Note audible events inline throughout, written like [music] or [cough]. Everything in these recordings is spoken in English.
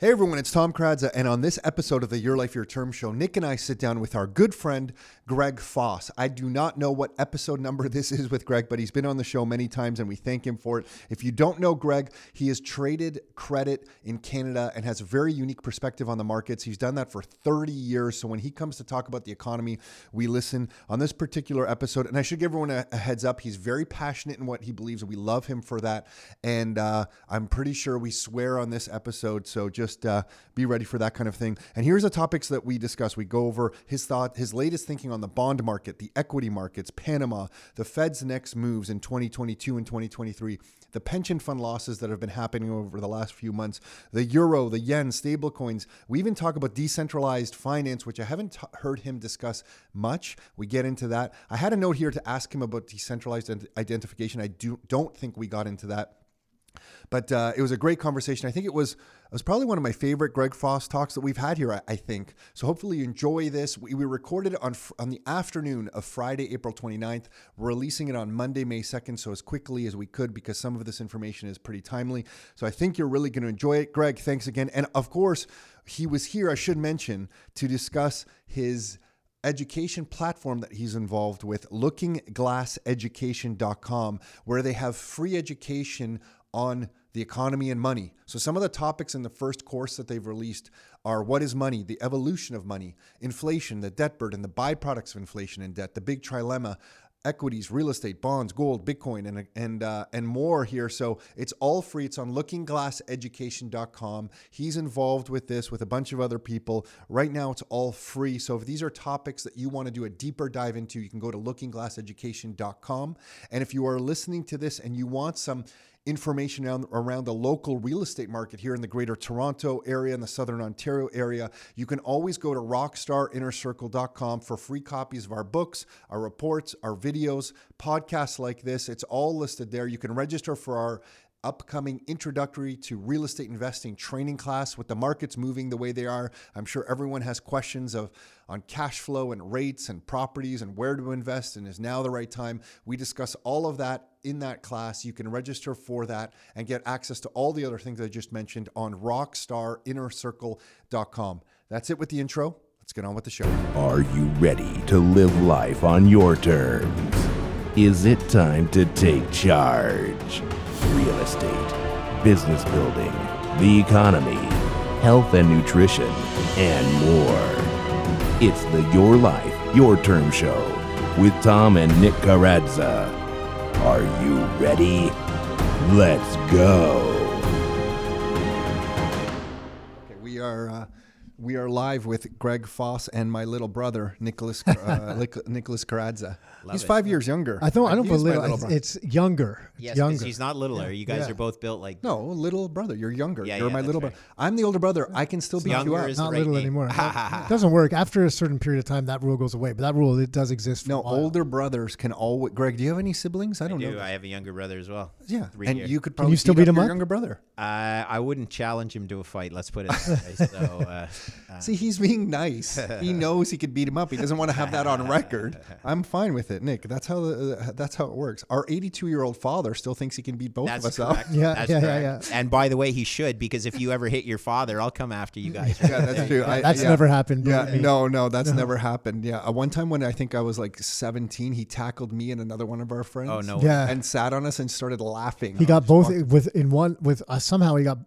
Hey everyone, it's Tom Karadza, and on this episode of the Your Life Your Term show, Nick and I sit down with our good friend Greg Foss. I do not know what episode number this is with Greg, but he's been on the show many times and we thank him for it. If you don't know Greg, he has traded credit in Canada and has a very unique perspective on the markets. He's done that for 30 years. So when he comes to talk about the economy, we listen on this particular episode. And I should give everyone a, a heads up. He's very passionate in what he believes, we love him for that. And uh, I'm pretty sure we swear on this episode. So just just uh, be ready for that kind of thing. And here's the topics that we discuss. We go over his thought, his latest thinking on the bond market, the equity markets, Panama, the Fed's next moves in 2022 and 2023, the pension fund losses that have been happening over the last few months, the euro, the yen, stablecoins. We even talk about decentralized finance, which I haven't t- heard him discuss much. We get into that. I had a note here to ask him about decentralized identification. I do, don't think we got into that. But uh, it was a great conversation. I think it was it was probably one of my favorite Greg Foss talks that we've had here. I, I think so. Hopefully you enjoy this. We, we recorded it on on the afternoon of Friday, April 29th. We're releasing it on Monday, May 2nd, so as quickly as we could because some of this information is pretty timely. So I think you're really going to enjoy it. Greg, thanks again. And of course, he was here. I should mention to discuss his education platform that he's involved with, lookingglasseducation.com, where they have free education on the economy and money. So, some of the topics in the first course that they've released are what is money, the evolution of money, inflation, the debt burden, the byproducts of inflation and debt, the big trilemma, equities, real estate, bonds, gold, Bitcoin, and and uh, and more here. So it's all free. It's on LookingGlassEducation.com. He's involved with this with a bunch of other people. Right now, it's all free. So if these are topics that you want to do a deeper dive into, you can go to LookingGlassEducation.com. And if you are listening to this and you want some information around, around the local real estate market here in the greater Toronto area and the southern Ontario area, you can always go to rockstarinnercircle.com for free copies of our books, our reports, our videos, podcasts like this. It's all listed there. You can register for our upcoming introductory to real estate investing training class with the markets moving the way they are. I'm sure everyone has questions of on cash flow and rates and properties and where to invest and is now the right time. We discuss all of that in that class. You can register for that and get access to all the other things I just mentioned on rockstarinnercircle.com. That's it with the intro. Let's get on with the show. Are you ready to live life on your terms? Is it time to take charge? Real estate, business building, the economy, health and nutrition, and more. It's the Your Life, Your Term Show with Tom and Nick Karadza. Are you ready? Let's go. We are live with Greg Foss and my little brother Nicholas uh, [laughs] Nicholas Karadza. Love He's it. five years younger. I don't. I don't believe it's, it's younger. Yes, younger. he's not littler. Yeah. You guys yeah. are both built like no little brother. You're younger. Yeah, you're yeah, my little right. brother. I'm the older brother. I can still be you up. Not little name. anymore. [laughs] it doesn't work. After a certain period of time, that rule goes away. But that rule it does exist. no, older brothers can always. Greg, do you have any siblings? I don't I do. know. I have a younger brother as well. Yeah, and years. you could probably can you still beat, beat him up. Your younger brother. Uh, I wouldn't challenge him to a fight. Let's put it. That way. So [laughs] uh, uh, see, he's being nice. he [laughs] knows he could beat him up. He doesn't want to have that on record. I'm fine with it, Nick. That's how the, uh, that's how it works. Our 82 year old father still thinks he can beat both that's of us correct. [laughs] up. Yeah, yeah, yeah, yeah, And by the way, he should because if you ever hit your father, I'll come after you guys. yeah, that's true. I, that's yeah. never happened. Yeah, no, no, that's no. never happened. Yeah, uh, one time when I think I was like 17, he tackled me and another one of our friends. Oh no, yeah, and sat on us and started laughing. He got both with in one with uh, somehow he got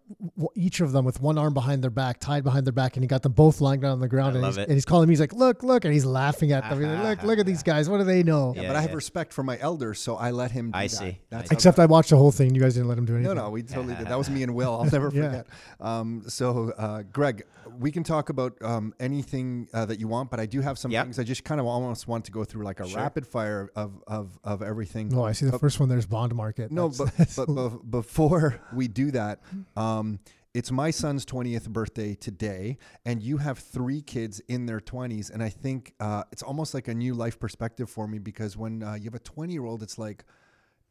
each of them with one arm behind their back, tied behind their back, and he got them both lying down on the ground. And he's, and he's, calling me. He's like, "Look, look," and he's laughing at them. like, "Look, look at [laughs] these guys. What do they know?" Yeah, but I have respect for my elders, so I let him. I see. That's Except I watched the whole thing. You guys didn't let him do anything. No, no, we totally did. That was me and [laughs] Will. I'll never [laughs] forget. Um, so, uh, Greg, we can talk about um, anything uh, that you want, but I do have some yep. things I just kind of almost want to go through like a sure. rapid fire of, of, of everything. Oh, I see the but, first one. There's bond market. No, [laughs] but, but, but before we do that, um, it's my son's 20th birthday today, and you have three kids in their 20s. And I think uh, it's almost like a new life perspective for me because when uh, you have a 20 year old, it's like,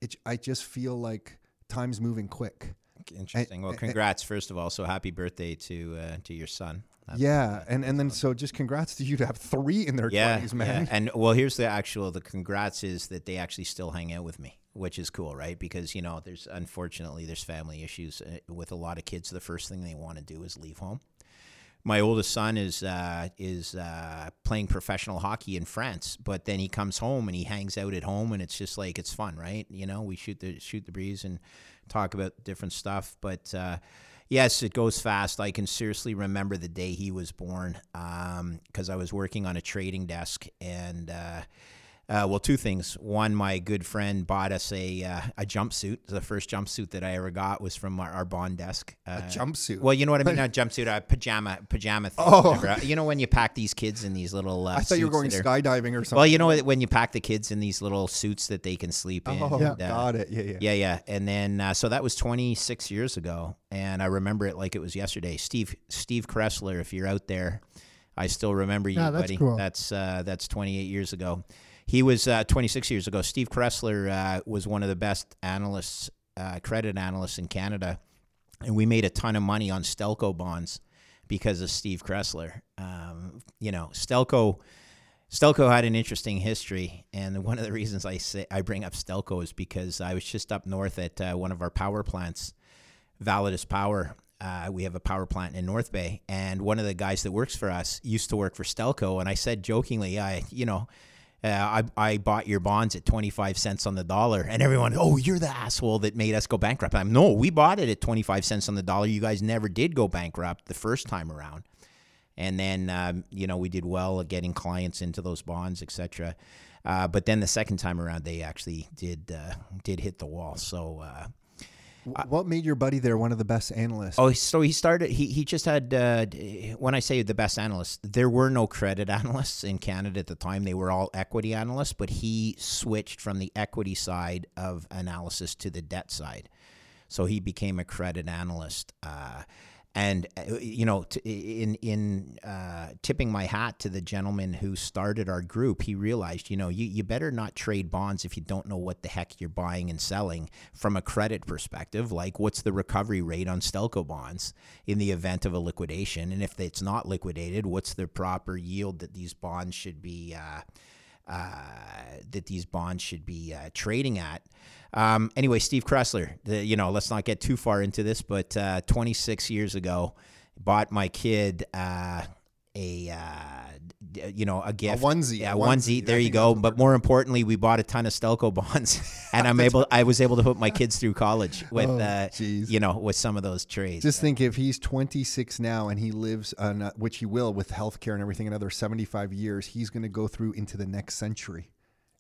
it, I just feel like time's moving quick. Interesting. And, well, congrats, and, first of all. So happy birthday to uh, to your son. That's, yeah, and and then so just congrats to you to have three in their yeah, twenties, man. yeah. And well, here's the actual the congrats is that they actually still hang out with me, which is cool, right? Because you know, there's unfortunately there's family issues uh, with a lot of kids. The first thing they want to do is leave home. My oldest son is uh, is uh, playing professional hockey in France, but then he comes home and he hangs out at home, and it's just like it's fun, right? You know, we shoot the shoot the breeze and talk about different stuff, but. Uh, Yes, it goes fast. I can seriously remember the day he was born because um, I was working on a trading desk and. Uh, uh, well, two things. One, my good friend bought us a uh, a jumpsuit. The first jumpsuit that I ever got was from our, our bond desk. a jumpsuit. Well, you know what I mean? [laughs] Not a jumpsuit, a pajama pajama thing. Oh, you know when you pack these kids in these little. Uh, I thought you were going skydiving or something. Well, you know when you pack the kids in these little suits that they can sleep in. Oh, and, got it. Yeah, yeah, yeah, yeah. And then so that was 26 years ago, and I remember it like it was yesterday. Steve Steve Kressler, if you're out there, I still remember you, yeah, that's buddy. Cool. That's that's 28 years ago. He was uh, 26 years ago. Steve Kressler uh, was one of the best analysts, uh, credit analysts in Canada, and we made a ton of money on Stelco bonds because of Steve Kressler. Um, you know, Stelco. Stelco had an interesting history, and one of the reasons I say I bring up Stelco is because I was just up north at uh, one of our power plants, Validus Power, uh, we have a power plant in North Bay, and one of the guys that works for us used to work for Stelco, and I said jokingly, I, you know, uh, I, I bought your bonds at 25 cents on the dollar. And everyone, oh, you're the asshole that made us go bankrupt. I'm, no, we bought it at 25 cents on the dollar. You guys never did go bankrupt the first time around. And then, um, you know, we did well at getting clients into those bonds, etc. Uh, but then the second time around, they actually did uh, did hit the wall. So uh, what made your buddy there one of the best analysts? Oh, so he started. He he just had. Uh, when I say the best analysts, there were no credit [laughs] analysts in Canada at the time. They were all equity analysts. But he switched from the equity side of analysis to the debt side, so he became a credit analyst. Uh, and uh, you know, in in uh, tipping my hat to the gentleman who started our group, he realized, you know, you, you better not trade bonds if you don't know what the heck you're buying and selling from a credit perspective. Like, what's the recovery rate on Stelco bonds in the event of a liquidation, and if it's not liquidated, what's the proper yield that these bonds should be uh, uh that these bonds should be uh, trading at? Um, anyway, Steve Kressler, the, you know, let's not get too far into this, but uh, 26 years ago, bought my kid uh, a uh, you know a gift, a onesie, yeah, a onesie. onesie. There you go. But more importantly, we bought a ton of Stelco bonds, [laughs] and I'm able. I was able to put my kids through college [laughs] with, oh, uh, you know, with some of those trades. Just think if he's 26 now and he lives, on, uh, which he will, with healthcare and everything, another 75 years, he's going to go through into the next century.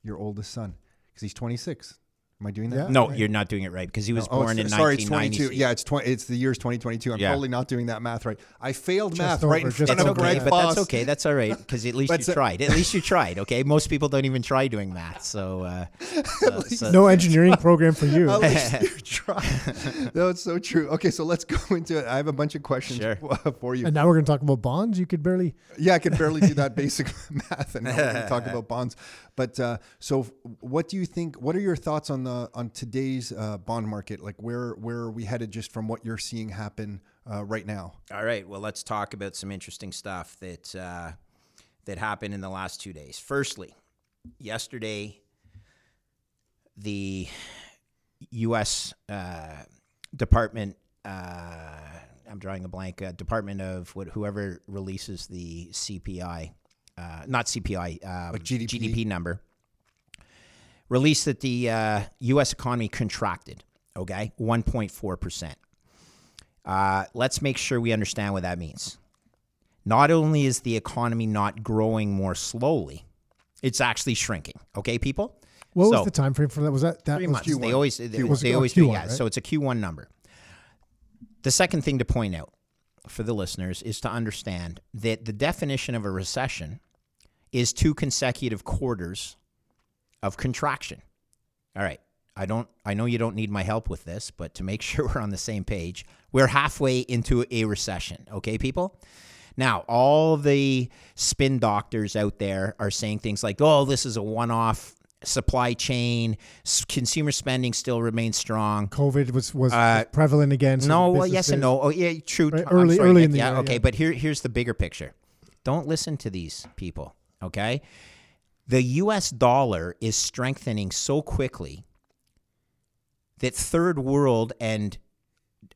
Your oldest son, because he's 26. Am I doing that? Yeah. No, Right. you're not doing it right because he was Oh, born so- in sorry, it's 22. Yeah, it's 20. It's the year's 2022. I'm Yeah. totally not doing that math right. I failed Just math over, right in front of over. okay, Greg but Foss. that's okay. That's all right because at least you so- tried. At least you tried. Okay, most people don't even try doing math. So, uh, [laughs] so- so- No engineering program for you. [laughs] At least you try. [laughs] no, it's so true. Okay, so let's [laughs] go into it. I have a bunch of questions Sure. [laughs] for you. And now we're going to talk about bonds. You could barely. Yeah, I can barely do that basic math, and now we're gonna talk about bonds. But uh, so, what do you think? What are your thoughts on the on today's uh, bond market? Like, where where are we headed, just from what you're seeing happen uh, right now? All right. Well, let's talk about some interesting stuff that uh, that happened in the last two days. Firstly, yesterday, the U.S. Uh, Department. Uh, I'm drawing a blank. Uh, Department of what, whoever releases the CPI, uh, not CPI, um, GDP? GDP number, released that the uh, U.S. economy contracted. Okay, 1.4 percent. Uh, let's make sure we understand what that means. Not only is the economy not growing more slowly, it's actually shrinking. Okay, people. What So- was the time frame for that? Was that that Three was months. They Q1. always they, Q1. they Oh, always do Q1, yeah. right? So it's a Q1 number. The second thing to point out for the listeners is to understand that the definition of a recession is two consecutive quarters of contraction. All right. I don't I know you don't need my help with this, but to make [laughs] sure we're on the same page, we're halfway into a recession, okay people? Now, all the spin doctors out there are saying things like, "Oh, this is a one-off supply chain, s- consumer spending still remains strong. COVID was was Uh, prevalent again. so no, well, yes and no. Oh, yeah, true. Right, early- sorry, early Nick. in the yeah, year, okay. yeah. But here, here's the bigger picture. Don't listen to these people. Okay, the U.S. dollar is strengthening so quickly that third world and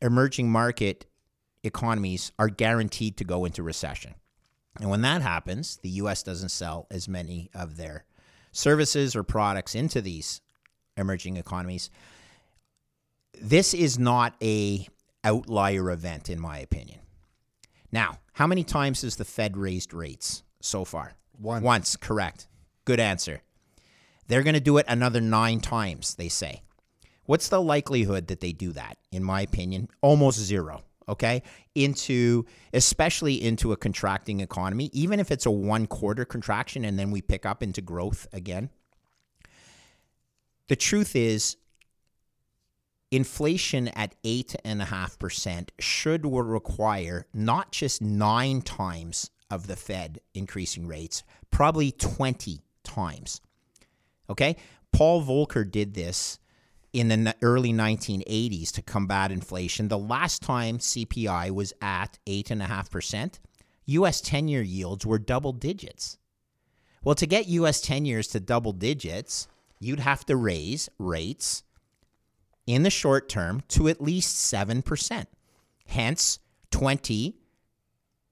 emerging market economies are guaranteed to go into recession. And when that happens, the US doesn't sell as many of their services or products into these emerging economies. This is not a outlier event in my opinion. Now, how many times has the Fed raised rates so far? Once. Once, correct. Good answer. They're going to do it another 9 times, they say. What's the likelihood that they do that? In my opinion, almost zero. Okay. Into, especially into a contracting economy, even if it's a one quarter contraction and then we pick up into growth again. The truth is, inflation at 8.5% should require not just nine times of the Fed increasing rates, probably 20 times. Okay? Paul Volcker did this in the early 1980s to combat inflation. The last time CPI was at 8.5%, US 10 year yields were double digits. Well, to get US 10 years to double digits, you'd have to raise rates in the short term to at least 7%. Hence, 20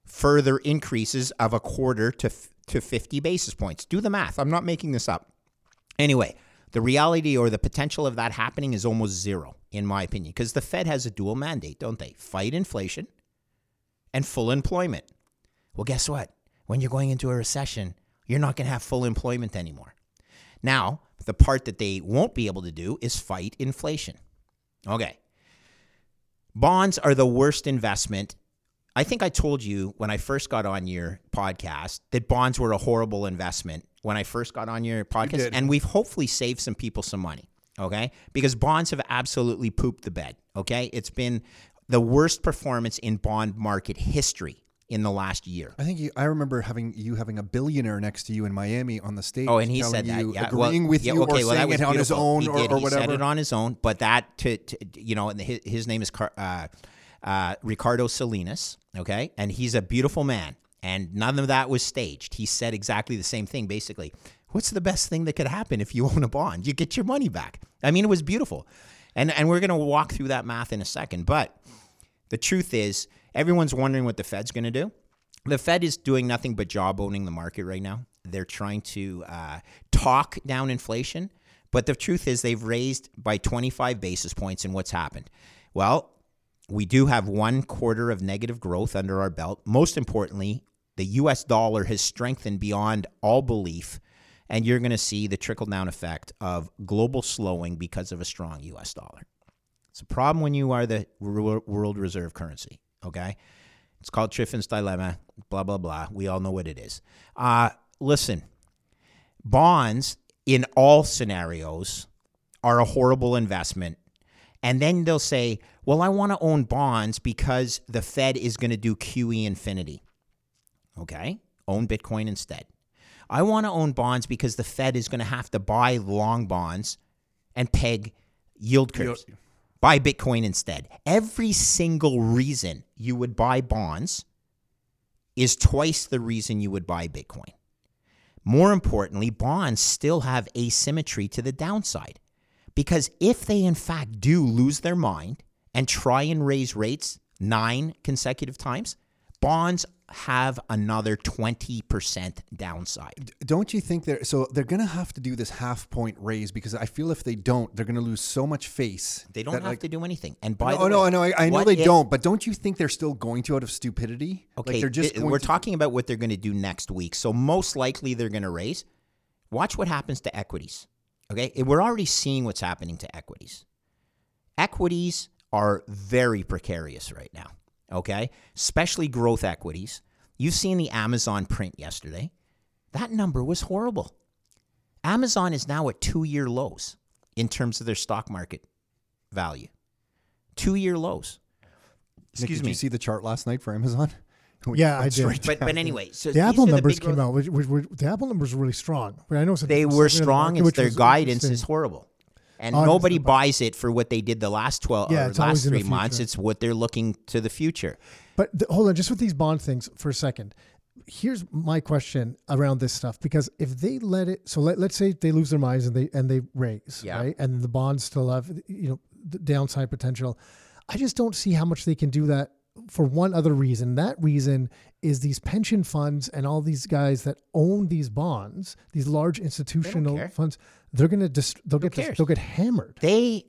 further increases of a quarter to, to 50 basis points. Do the math. I'm not making this up. Anyway, the reality or the potential of that happening is almost zero, in my opinion, because the Fed has a dual mandate, don't they? Fight inflation and full employment. Well, guess what? When you're going into a recession, you're not going to have full employment anymore. Now, the part that they won't be able to do is fight inflation. Okay. Bonds are the worst investment. I think I told you when I first got on your podcast that bonds were a horrible investment when I first got on your podcast. did. And we've hopefully saved some people some money. Okay. Because bonds have absolutely pooped the bed. Okay. It's been the worst performance in bond market history in the last year. I think you, I remember having you having a billionaire next to you in Miami on the stage. Oh, and he said that. you, Yeah, agreeing well, with yeah, you okay, or well, that saying was it on his own he or, did. or he whatever. said it on his own, but that to, to you know, and his, his name is Car- uh, uh, Ricardo Salinas. Okay, and he's a beautiful man, and none of that was staged. He said exactly the same thing, basically. What's the best thing that could happen if you own a bond? You get your money back. I mean, it was beautiful, and and we're gonna walk through that math in a second, but. The truth is, everyone's wondering what the Fed's going to do. The Fed is doing nothing but jawboning the market right now. They're trying to uh, talk down inflation, but the truth is, they've raised by 25 basis points. And what's happened? Well, we do have one quarter of negative growth under our belt. Most importantly, the US dollar has strengthened beyond all belief. And you're going to see the trickle down effect of global slowing because of a strong US dollar. It's a problem when you are the world reserve currency. Okay, it's called Triffin's dilemma. Blah blah blah. We all know what it is. Uh, listen, bonds in all scenarios are a horrible investment. And then they'll say, "Well, I want to own bonds because the Fed is going to do QE infinity." Okay, own Bitcoin instead. I want to own bonds because the Fed is going to have to buy long bonds and peg yield curves. Buy Bitcoin instead. Every single reason you would buy bonds is twice the reason you would buy Bitcoin. More importantly, bonds still have asymmetry to the downside. Because if they in fact do lose their mind and try and raise rates nine consecutive times, bonds have another 20% downside. Don't you think they're so they're gonna have to do this half point raise because I feel if they don't, they're gonna lose so much face. They don't have like, to do anything. And by No, the no, way, I know, I, I know they if- don't, but don't you think they're still going to out of stupidity? Okay, like they're just th- we're to- talking about what they're going to do next week. So most likely they're going to raise. Watch what happens to equities. Okay, eh, we're already seeing what's happening to equities. Equities are very precarious right now. Okay, especially growth equities. You've seen the Amazon print yesterday. That number was horrible. Amazon is now at two-year lows in terms of their stock market value. Two-year lows. Nick, Excuse did me. you see the chart last night for Amazon? [laughs] We Yeah, I did. But but anyway, so The Apple are the numbers came growth- out. Which, which, which, the Apple numbers were really strong. I know it's a They different were segment of the strong. market, It's their was guidance is horrible. And Honestly, nobody buys it for what they did the last 12 Yeah, or last three months. It's what they're looking to the future. But the, hold on, just with these bond things for a second. Here's my question around this stuff because if they let it, so let, let's say they lose their minds and they and they raise, Yeah. right, and the bonds still have you know the downside potential. I just don't see how much they can do that for one other reason. That reason is these pension funds and all these guys that own these bonds, these large institutional funds. They're gonna just they'll get dis- cares? they'll get hammered. They,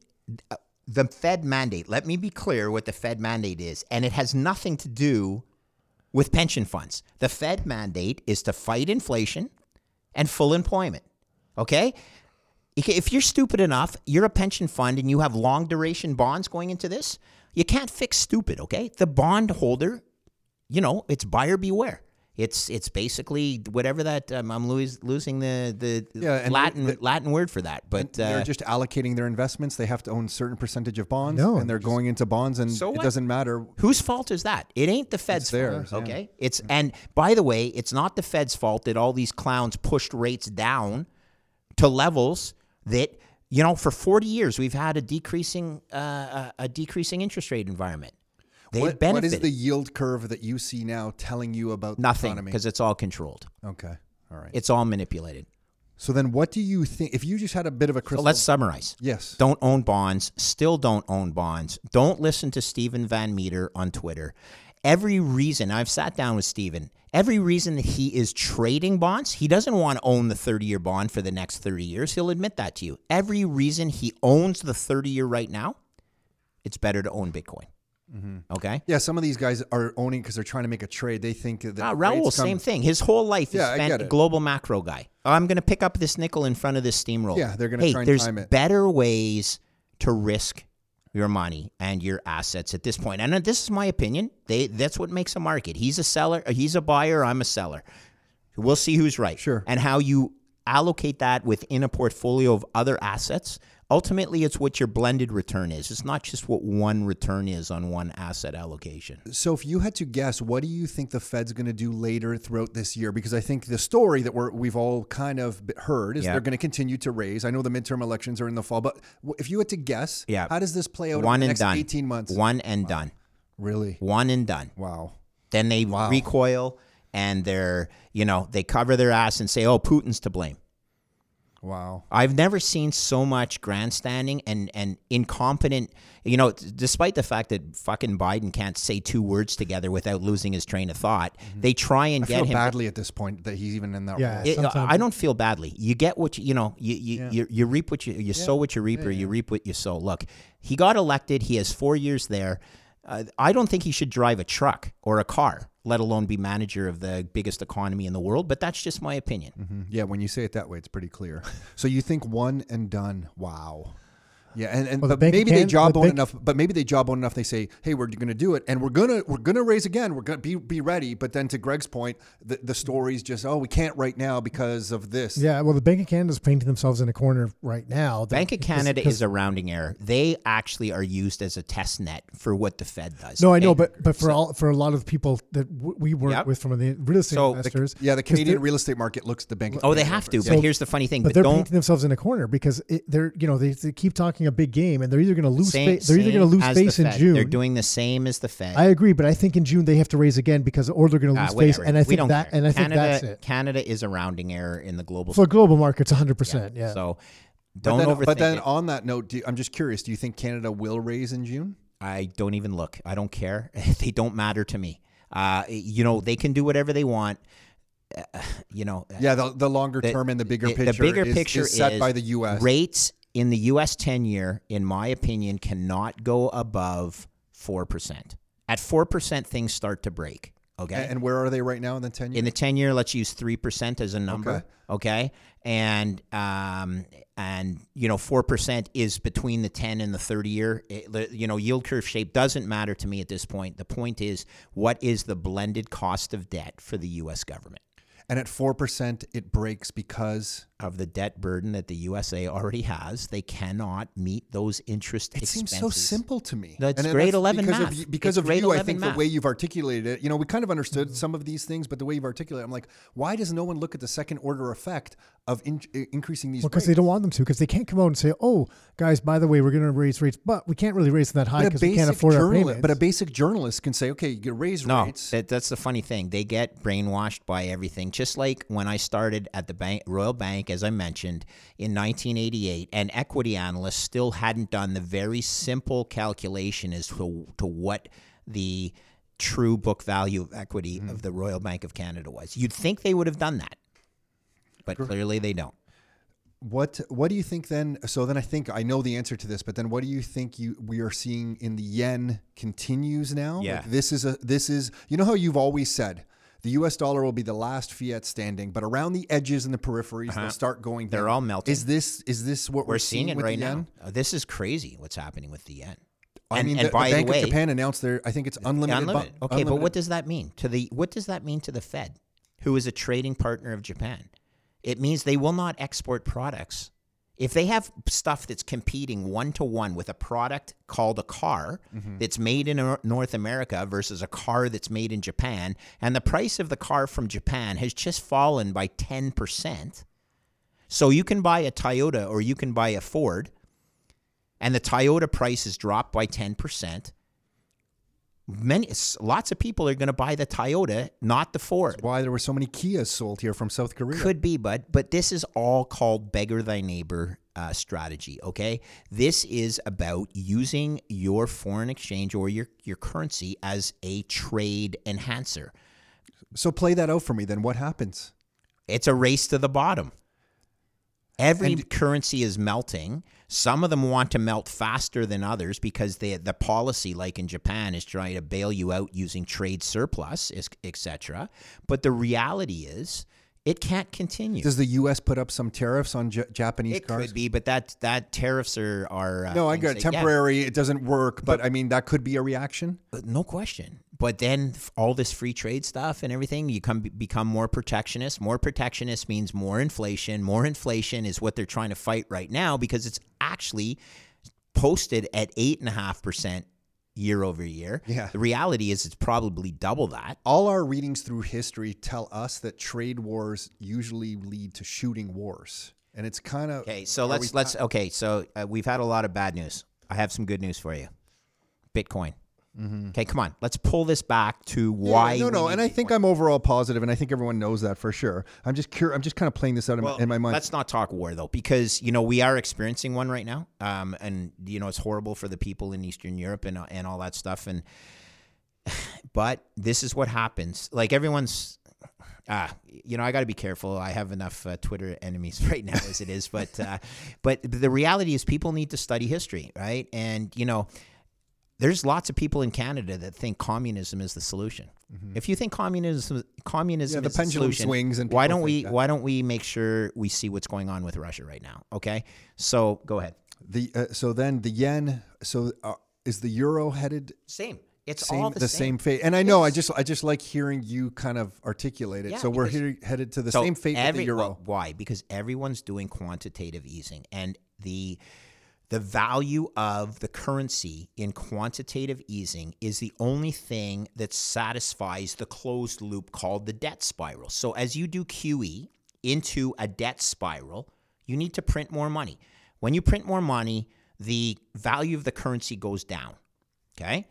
uh, the Fed mandate, let me be clear what the Fed mandate is, and it has nothing to do with pension funds. The Fed mandate is to fight inflation and full employment. Okay? If- If you're stupid enough, you're a pension fund and you have long duration bonds going into this, you can't fix stupid, okay? The bond holder, you know, it's buyer beware. It's it's basically whatever that um, I'm lose, losing the the Yeah, Latin the- Latin word for that, but they're uh, just allocating their investments. They have to own a certain percentage of bonds, know, and they're going into bonds, and So it what? doesn't matter. Whose fault is that? It ain't the Fed's theirs, fault. yeah. Okay. It's and by the way, it's not the Fed's fault that all these clowns pushed rates down to levels that you know for 40 years we've had a decreasing uh, a, a decreasing interest rate environment. They've What, what benefited is the yield curve that you see now telling you about the nothing because it's all controlled. Okay, all right. It's all manipulated. So then, what do you think? If you just had a bit of a So crystal, let's summarize. yes, Don't own bonds. Still don't own bonds. Don't listen to Steven Van Metre on Twitter. Every reason I've sat down with Steven, every reason that he is trading bonds, he doesn't want to own the 30 year bond for the next 30 years. He'll admit that to you. Every reason he owns the 30 year right now, it's better to own Bitcoin. Okay? yeah. Some of these guys are owning because they're trying to make a trade. They think that Ah, Raoul, same thing. His whole life is Yeah, spent a global macro guy. I'm going to pick up this nickel in front of this steamroller. Yeah, they're gonna hey, try and there's time it. better ways to risk your money and your assets at this point. And this is my opinion. They that's what makes a market. He's a seller, he's a buyer, I'm a seller. We'll see who's right. Sure. And how you allocate that within a portfolio of other assets. Ultimately, it's what your blended return is. It's not just what one return is on one asset allocation. So, if you had to guess, what do you think the Fed's going to do later throughout this year? Because I think the story that we're, we've all kind of heard is Yeah. they're going to continue to raise. I know the midterm elections are in the fall, but if you had to guess, Yeah. how does this play out One and next done. 18 months? One and done. Really? One and done. Wow. Then they recoil and they're, you know, they cover their ass and say, oh, Putin's to blame. Wow. I've never seen so much grandstanding and, and incompetent, you know, t- despite the fact that fucking Biden can't say two words together without losing his train of thought. Mm-hmm. They try and I get feel him. badly at this point that he's even in that Yeah. role. It- I don't feel badly. You get what you, you know. You you, you, you reap what you you sow what you reap, or you reap what you sow. Look, he got elected. He has four years there. Uh, I don't think he should drive a truck or a car, let alone be manager of the biggest economy in the world. But that's just my opinion. Mm, Yeah, when you say it that way, it's pretty clear. [laughs] so you think one and done. Wow. Yeah, and, and Well, but Bank of maybe they Can- job the on Bank- enough. But maybe they jawbone enough. They say, "Hey, we're going to do it, and we're gonna we're gonna raise again. We're gonna be be ready." But then to Greg's point, the the story's just, "Oh, we can't right now because of this." Yeah, well, the Bank of Canada is painting themselves in a corner right now. that- Bank of Canada because- is a rounding error. They actually are used as a test net for what the Fed does. No, I know, And but but for all for a lot of people that w- we work Yep. with from the real estate So the- investors, Yeah, the Canadian real estate market looks at the Bank. of oh, they have to. first. But here's the funny thing: but but they're don't painting themselves in a corner because it, they're you know they, they keep talking a big game and they're either going to lose same, space. They're either going to lose as the space in June. They're doing the same as the Fed. I agree, but I think in June they have to raise again because or they're going to Ah, lose space, whatever. and I think that care. and I think Canada, that's it Canada is a rounding error in the global. for global markets. 100. percent Yeah. So But don't then, overthink but then it. on that note, do you, I'm just curious. Do you think Canada will raise in June? I don't even look. I don't care. [laughs] they don't matter to me. Uh, you know, they can do whatever they want. Uh, you know, Yeah, the, the longer the- term and the bigger the- picture. The bigger is, picture is set is by the U.S. Rates in the U.S. ten year, in my opinion, cannot go above four percent. At four percent, things start to break. Okay, And, and where are they right now in the 10 year? in the 10 year let's use 3% as a number okay, okay? and um and you know 4% is between the 10 and the 30 year It- you know yield curve shape doesn't matter to me at this point the point is what is the blended cost of debt for the US government And at 4%, it breaks because of the debt burden that the USA already has. They cannot meet those interest it expenses. seems so simple to me. That's And grade 11 because math. Of, you- because It's of you, I think math. the way you've articulated it, you know, we kind of understood Mm-hmm. some of these things, but the way you've articulated, it, I'm like, why does no one look at the second order effect of in, increasing these? Well, because rates? they don't want them to, because they can't come out and say, "Oh, guys, by the way, we're going to raise rates, but we can't really raise them that high because we can't basic afford our payments." but a basic journalist can say, okay, you can raise No, rates. that, that's the funny thing. They get brainwashed by everything. Just like when I started at the bank, Royal Bank, as I mentioned, in 1988, and equity analysts still hadn't done the very simple calculation as to, to what the true book value of equity Mm-hmm. of the Royal Bank of Canada was. You'd think they would have done that, but clearly they don't. What What do you think then? So then I think I know the answer to this, but then what do you think you we are seeing in the yen continues now? Yeah. Like this is a this is you know how you've always said the U.S. dollar will be the last fiat standing, but around the edges and the peripheries they'll start going. They're down. all melting. Is this is this what we're, We're seeing with right the now. Uh, this is crazy what's happening with the yen. I And- mean, and the, by the the Bank way- of Japan announced their. I think it's unlimited. bu- Unlimited. Okay, but what does that mean to the? What does that mean to the Fed, who is a trading partner of Japan? It means they will not export products. If they have stuff that's competing one to one with a product called a car Mm-hmm. that's made in North America versus a car that's made in Japan, and the price of the car from Japan has just fallen by 10%, so you can buy a Toyota or you can buy a Ford, and the Toyota price is dropped by 10%, many lots of people are going to buy the Toyota, not the Ford. why there were so many Kias sold here from South Korea. Could be, but but this is all called beggar thy neighbor uh, strategy. Okay, this is about using your foreign exchange or your your currency as a trade enhancer. so play that out for me. Then what happens? It's a race to the bottom. Every currency is melting. Some of them want to melt faster than others because they, the policy, like in Japan, is trying to bail you out using trade surplus, etc. But the reality is, it can't continue. Does the U.S. put up some tariffs on J- Japanese it cars? It could be, but that that tariffs are are uh, No, I got that- yeah, temporary. It doesn't work, but, I mean that could be a reaction. Uh, no question. But then all this free trade stuff and everything, you come become more protectionist. More protectionist means more inflation. More inflation is what they're trying to fight right now because it's actually posted at eight and a half percent year over year. Yeah. The reality is it's probably double that. All our readings through history tell us that trade wars usually lead to shooting wars, and it's kind of Okay, so let's let's okay. So uh, we've had a lot of bad news. I have some good news for you. Bitcoin. Okay, come on. Let's pull this back to Mm-hmm. Yeah, why. no, no, and I think I'm overall positive, and I think everyone knows that for sure. I'm just cur- I'm just kind of playing this out in, my, in my mind. Let's not talk war though, because you know we are experiencing one right now, um, and you know it's horrible for the people in Eastern Europe and and all that stuff. And [sighs] but this is what happens. Like everyone's, ah, you know, I got to be careful. I have enough uh, Twitter enemies [laughs] right now as it is, but uh, but the reality is people need to study history, right? And you know. There's lots of people in Canada that think communism is the solution. If you think communism communism Mm-hmm. Yeah, the is pendulum the solution, swings and why don't we that. why don't we make sure we see what's going on with Russia right now? Okay, so go ahead. the uh, so then the yen. So uh, is the euro headed Same. It's same all the, the, same fate? And I know I just I just like hearing you kind of articulate it. Yeah, so we're here, headed to the So same fate with the euro. well, why? Because everyone's doing quantitative easing, and the the value of the currency in quantitative easing is the only thing that satisfies the closed loop called the debt spiral. So as you do QE into a debt spiral, you need to print more money. When you print more money, the value of the currency goes down. Okay?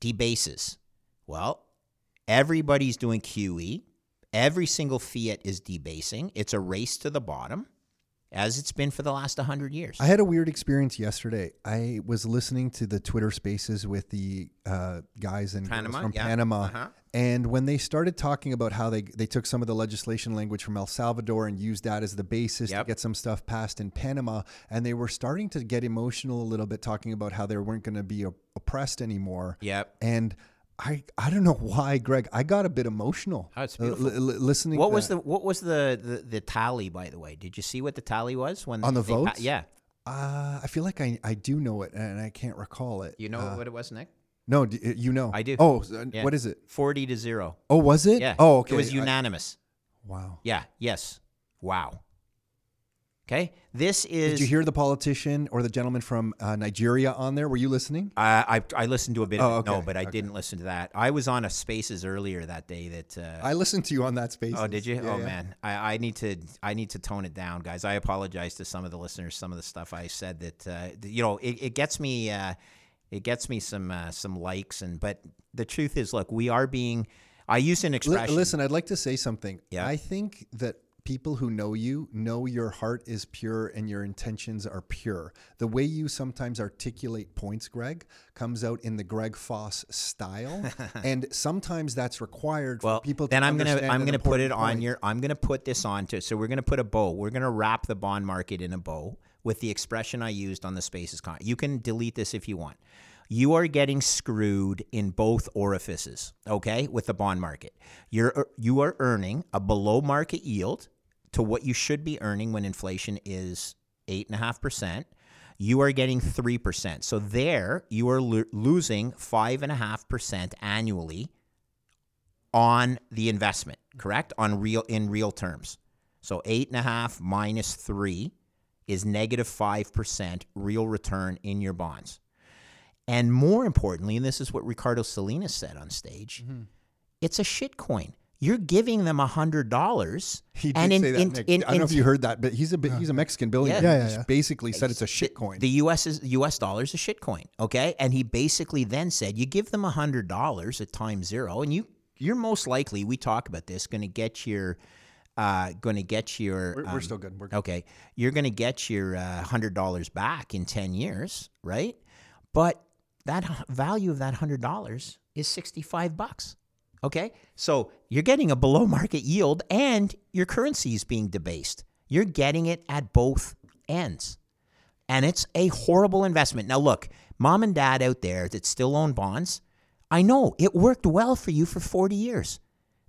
Debases. Well, everybody's doing QE. Every single fiat is debasing. It's a race to the bottom, as it's been for the last 100 years. I had a weird experience yesterday. I was listening to the Twitter Spaces with the uh, guys and Panama, from yeah. Panama, Uh-huh. and when they started talking about how they they took some of the legislation language from El Salvador and used that as the basis to get some stuff passed in Panama, and they were starting to get emotional a little bit, talking about how they weren't going to be op- oppressed anymore. Yep. And I I don't know why, Greg. I got a bit emotional. Oh, uh, beautiful. li- li- listening. What to was that. the what was the, the the tally by the way? Did you see what the tally was when On the they pa- votes? yeah, Uh, I feel like I, I do know it, and I can't recall it. you know Uh, what it was, Nick? No, d- you know. I do. Oh, Yeah. what is it? Forty to zero. Oh, was it? Yeah. Oh, okay. It was I- unanimous. Wow. Yeah. Yes. Wow. Okay. This is. Did you hear the politician or the gentleman from uh, Nigeria on there? Were you listening? I, I I listened to a bit. Oh, of it. No, but I okay. didn't listen to that. I was on a Spaces earlier that day. That. Uh, I listened to you on that space. Oh, did you? Yeah, oh yeah. man, I, I need to I need to tone it down, guys. I apologize to some of the listeners. Some of the stuff I said that uh, you know it, it gets me uh, it gets me some uh, some likes and but the truth is, look, we are being. I use an expression. listen, I'd like to say something. Yeah. I think that people who know you know your heart is pure and your intentions are pure. The way you sometimes articulate points, Greg, comes out in the Greg Foss style, [laughs] and sometimes that's required well, for people. then I'm gonna I'm gonna put it on point. your I'm gonna put this on to so we're gonna put a bow. We're gonna wrap the bond market in a bow with the expression I used on the Spaces con. You can delete this if you want. You are getting screwed in both orifices, okay, with the bond market. You're you are earning a below market yield to what you should be earning when inflation is eight and a half percent. You are getting three percent. So there, you are lo- losing five and a half percent annually on the investment, correct? On real in real terms. So eight and a half minus three is negative negative five percent real return in your bonds. And more importantly, and this is what Ricardo Salinas said on stage, Mm-hmm. it's a shit coin. You're giving them a hundred dollars. He did and in, say that. in- Nick. in- I don't know if you heard that, but he's a bit, he's a Mexican billionaire. Yeah. Yeah, He yeah, just yeah. basically said it's a shit coin. The U.S. is U.S. dollar is a shit coin, okay? And he basically then said, you give them a hundred dollars at time zero, and you you're most likely we talk about this going to get your uh, going to get your we're, we're um, still good. We're good. okay. You're going to get your uh, hundred dollars back in ten years, right? But that h- value of that hundred dollars is sixty five bucks. Okay, so you're getting a below market yield, and your currency is being debased. You're getting it at both ends and it's a horrible investment. Now, look, mom and dad out there that still own bonds, I know it worked well for you for 40 years.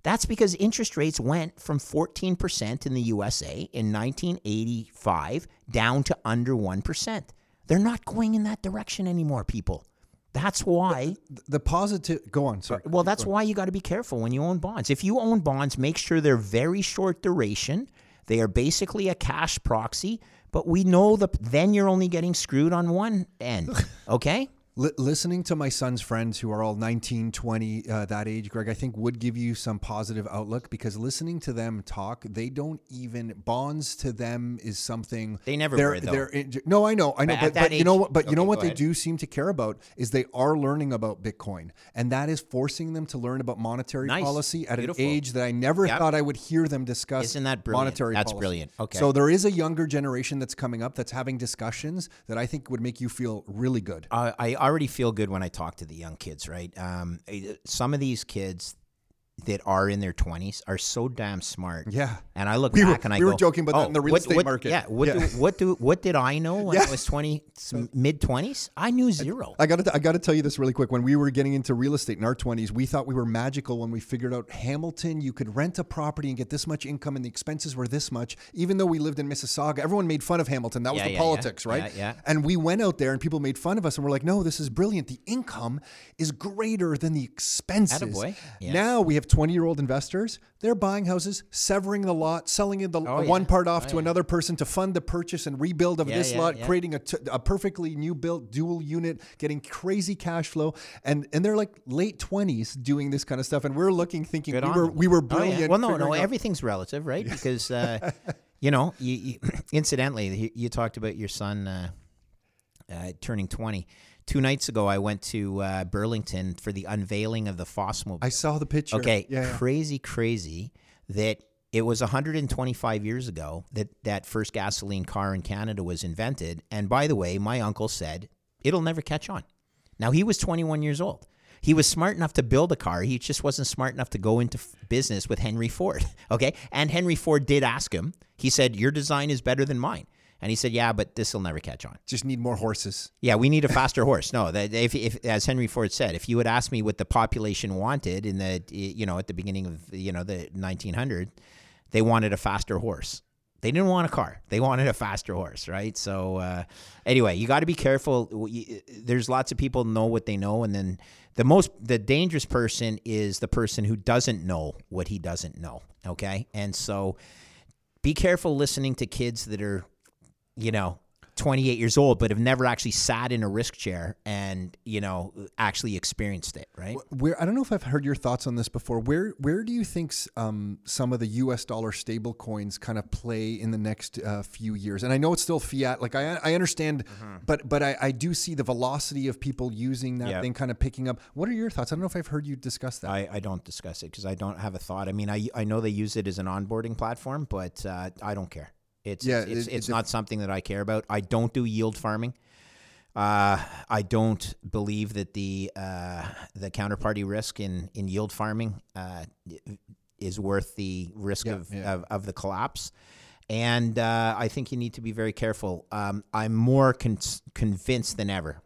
That's because interest rates went from 14% in the USA in 1985 down to under 1%. They're not going in that direction anymore, people. That's why. The positive. Go on. Sorry. Well, that's why you got to be careful when you own bonds. If you own bonds, make sure they're very short duration. They are basically a cash proxy, but we know that then you're only getting screwed on one end. [laughs] Okay? Li- listening to my son's friends who are all 19, 20, uh, that age, Greg, I think would give you some positive outlook because listening to them talk, they don't even bonds to them is something They never they're, were, they're in- no, I know, I know, But but, that but you know what? But you know what they do seem to care about is they are learning about Bitcoin, and that is forcing them to learn about monetary Nice. policy at Beautiful. an age that I never Yep. thought I would hear them discuss. Isn't that brilliant? Monetary That's policy. brilliant. Okay. so there is a younger generation that's coming up that's having discussions that I think would make you feel really good. I I already feel good when I talk to the young kids, right? Um, eh, some of these kids that are in their 20s are so damn smart. Yeah. And I look We were- back and I go, we were joking about that "Oh, in the oh, real what- estate what- market." Yeah. What, Yeah. Do, what do what did I know when Yeah. I was 20, mid 20s? I knew zero. I got to I got to tell you this really quick. When we were getting into real estate in our 20s, we thought we were magical when we figured out Hamilton, you could rent a property and get this much income and the expenses were this much. Even though we lived in Mississauga, everyone made fun of Hamilton. That was Yeah, the politics, right? Yeah, yeah. And we went out there and people made fun of us and we're like, "No, this is brilliant. The income is greater than the expenses." Attaboy. Yeah. Now we have 20-year-old investors. They're buying houses, severing the lot, selling it the Oh, one yeah. part off Oh, to yeah. another person to fund the purchase and rebuild of Yeah, this lot, creating a, t- a perfectly new built dual unit, getting crazy cash flow, and and they're like late twenties doing this kind of stuff, and we're looking thinking Good we were them. we were Oh, brilliant. Well, no, no, out- everything's relative, right? Because uh, [laughs] you know, you, you, [clears throat] incidentally, you, you talked about your son uh, uh, turning twenty. Two nights ago, I went to uh, Burlington for the unveiling of the Fossmobile. I saw the picture. Okay, yeah, crazy, crazy that it was 125 years ago that that first gasoline car in Canada was invented. And by the way, my uncle said it'll never catch on. Now he was 21 years old. He was smart enough to build a car. He just wasn't smart enough to go into f- business with Henry Ford. [laughs] Okay, and Henry Ford did ask him. He said, "Your design is better than mine." And he said, "Yeah, but this will never catch on." Just need more horses. Yeah, we need a faster [laughs] horse. No, that if, if as Henry Ford said, if you had asked me what the population wanted in the you know at the beginning of you know the 1900, they wanted a faster horse. They didn't want a car. They wanted a faster horse, right? So uh, anyway, you got to be careful. There's lots of people know what they know, and then the most the dangerous person is the person who doesn't know what he doesn't know. Okay, and so be careful listening to kids that are, you know, 28 years old, but have never actually sat in a risk chair and you know actually experienced it, right? Where I don't know if I've heard your thoughts on this before. Where where do you think um, some of the U.S. dollar stable coins kind of play in the next uh, few years? And I know it's still fiat. Like I I understand, mm-hmm. but but I, I do see the velocity of people using that yep. thing kind of picking up. What are your thoughts? I don't know if I've heard you discuss that. I, I don't discuss it because I don't have a thought. I mean, I I know they use it as an onboarding platform, but uh, I don't care. It's yeah, it's, it's, it's not something that I care about. I don't do yield farming. Uh, I don't believe that the uh, the counterparty risk in, in yield farming uh, is worth the risk yeah, of, yeah. of, of the collapse. And uh, I think you need to be very careful. Um, I'm more con- convinced than ever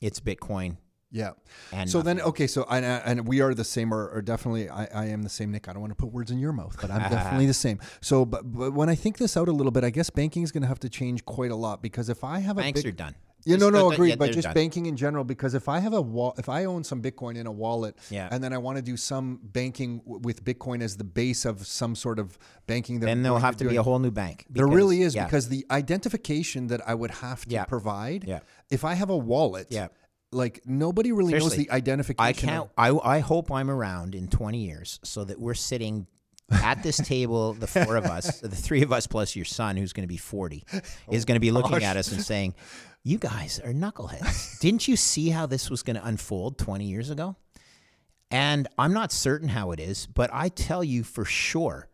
it's Bitcoin yeah. And so then, okay, so I, uh, and we are the same, or, or definitely, I, I, am the same, Nick. I don't want to put words in your mouth, but I'm [laughs] definitely the same. So, but, but when I think this out a little bit, I guess banking is going to have to change quite a lot because if I have a banks big, are done. Yeah, no, no, agreed. but just done. banking in general, because if I have a wall, if I own some Bitcoin in a wallet, yeah. and then I want to do some banking w- with Bitcoin as the base of some sort of banking, then there'll have to doing, be a whole new bank. Because, there really is yeah. because the identification that I would have to yeah. provide, yeah. if I have a wallet, yeah like nobody really Seriously, knows the identification. I can't. I I hope I'm around in 20 years so that we're sitting at this table, the four of us, the three of us plus your son, who's going to be 40, is going to be oh, looking at us and saying, "You guys are knuckleheads. Didn't you see how this was going to unfold 20 years ago?" And I'm not certain how it is, but I tell you for sure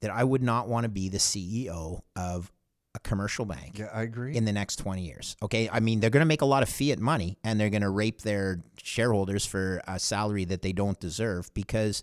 that I would not want to be the CEO of a commercial bank. Yeah, I agree. In the next 20 years. Okay. I mean, they're going to make a lot of fiat money and they're going to rape their shareholders for a salary that they don't deserve because.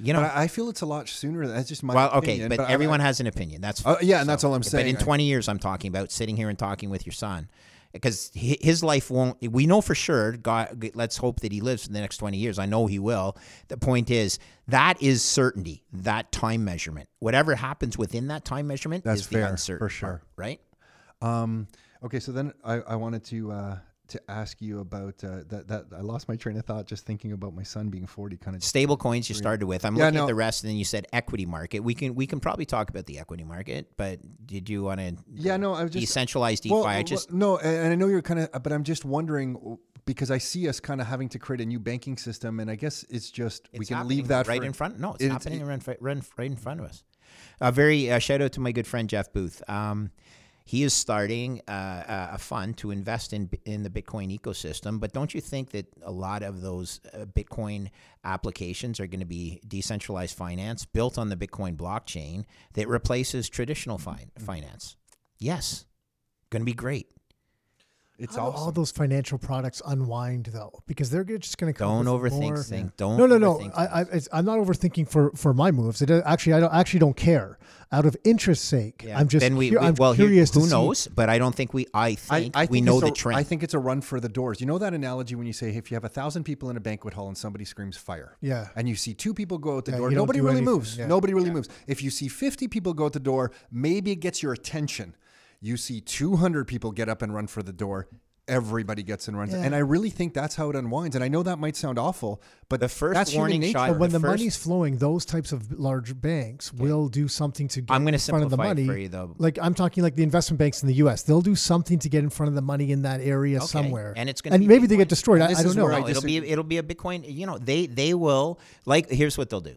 You know, but I feel it's a lot sooner. That's just my well, opinion, okay, but, but everyone I, has an opinion. That's uh, yeah, and so, that's all I'm saying. But in 20 years, I'm talking about sitting here and talking with your son because his life won't. We know for sure. God, let's hope that he lives for the next twenty years. I know he will. The point is that is certainty. That time measurement. Whatever happens within that time measurement That's is fair, the uncertain for sure. Part, right. Um, okay, so then I, I wanted to uh, to ask you about uh, that. That I lost my train of thought just thinking about my son being forty. Kind of stable coins you started with. I'm yeah, looking no. at the rest, and then you said equity market. We can we can probably talk about the equity market, but did you want to? Yeah, no, I was just decentralized DeFi. Well, I just no, and I know you're kind of, but I'm just wondering because I see us kind of having to create a new banking system, and I guess it's just it's we can leave that right for, in front. No, it's, it's happening it, right, in front of us. A uh, very uh, shout out to my good friend Jeff Booth. Um, he is starting uh, a fund to invest in in the Bitcoin ecosystem. But don't you think that a lot of those uh, Bitcoin applications are going to be decentralized finance built on the Bitcoin blockchain that replaces traditional fi- finance? Yes, going to be great. It's How awesome. all those financial products unwind though, because they're just going to come. Don't overthink more. things. Don't. No, no, no. I, I, am not overthinking for for my moves. It actually, I don't actually don't care. Out of interest sake, yeah. I'm just. Then we, cu- we I'm well, curious. Here, who knows? See. But I don't think we. I think, I, I think we know the a, trend. I think it's a run for the doors. You know that analogy when you say if you have a thousand people in a banquet hall and somebody screams fire. Yeah. And you see two people go out the yeah, door. Nobody really anything. moves. Yeah. Nobody really moves. If you see 50 people go out the door, maybe it gets your attention. You see 200 people get up and run for the door everybody gets and runs. Yeah. And I really think that's how it unwinds. And I know that might sound awful, but the first that's warning shot. But when the, the money's flowing, those types of large banks okay. will do something to get I'm gonna in front of the money. For you, though. Like I'm talking like the investment banks in the U.S. They'll do something to get in front of the money in that area okay. somewhere, and it's going and maybe Bitcoin. they get destroyed. I, I, don't know. No, it'll be it'll be a Bitcoin. You know, they they will like. Here's what they'll do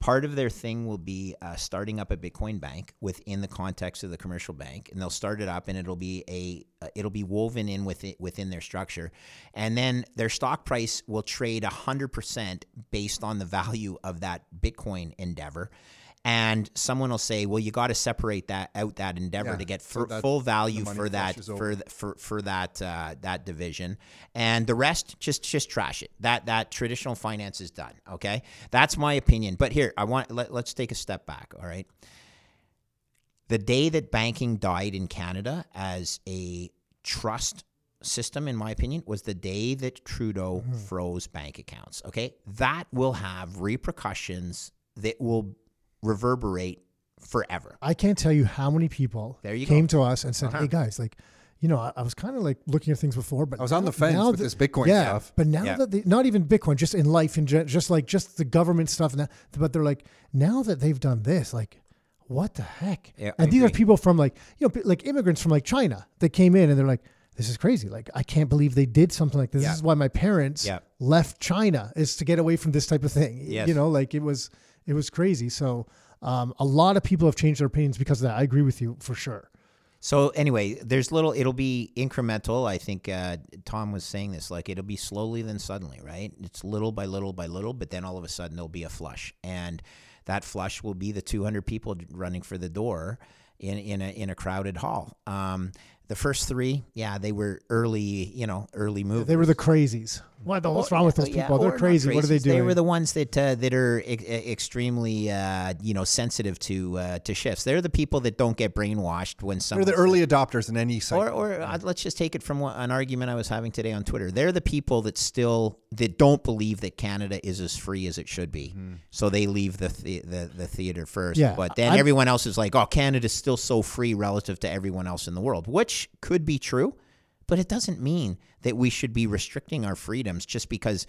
part of their thing will be uh, starting up a Bitcoin bank within the context of the commercial bank, and they'll start it up, and it'll be a uh, it'll be woven in with it, within their structure, and then their stock price will trade hundred percent based on the value of that Bitcoin endeavor, and someone will say, "Well, you got to separate that out that endeavor yeah, to get so full value for that for, for for that uh, that division, and the rest just just trash it. That that traditional finance is done. Okay, that's my opinion. But here, I want let, let's take a step back. All right, the day that banking died in Canada as a trust system, in my opinion, was the day that Trudeau mm-hmm. froze bank accounts. Okay, that will have repercussions that will reverberate forever. I can't tell you how many people There you came go. to us and said, Uh-huh. "Hey guys, like, you know, I, I was kind of like looking at things before, but I was on the fence with that- this Bitcoin yeah, stuff. But now Yeah. that they, not even Bitcoin, just in life in gen, just like just the government stuff, and that, but they're like, now that they've done this, like, what the heck? Yeah, I and these are people from like you know, like immigrants from like China that came in and they're like, this is crazy. Like, I can't believe they did something like this. Yeah. This is why my parents Yeah. left China is to get away from this type of thing. Yes. You know, like it was it was crazy. So um, a lot of people have changed their opinions because of that. I agree with you for sure. So anyway, there's little. It'll be incremental. I think uh, Tom was saying this. Like it'll be slowly, then suddenly, right? It's little by little by little, but then all of a sudden there'll be a flush, and that flush will be the 200 people running for the door in in a in a crowded hall. Um, the first three, yeah, they were early, you know, early movers. They were the crazies. What the what's wrong with those Yeah, people? or They're not crazy. What are they doing? They were the ones that uh, that are e- extremely, uh, you know, sensitive to uh, to shifts. They're the people that don't get brainwashed when They're the early adopters in any cycle. or, or uh, let's just take it from one, an argument I was having today on Twitter. They're the people that still that don't believe that Canada is as free as it should be, so they leave the, the the the theater first. Yeah, but then I'm- everyone else is like, "Oh, Canada's still so free relative to everyone else in the world," which could be true, but it doesn't mean that we should be restricting our freedoms just because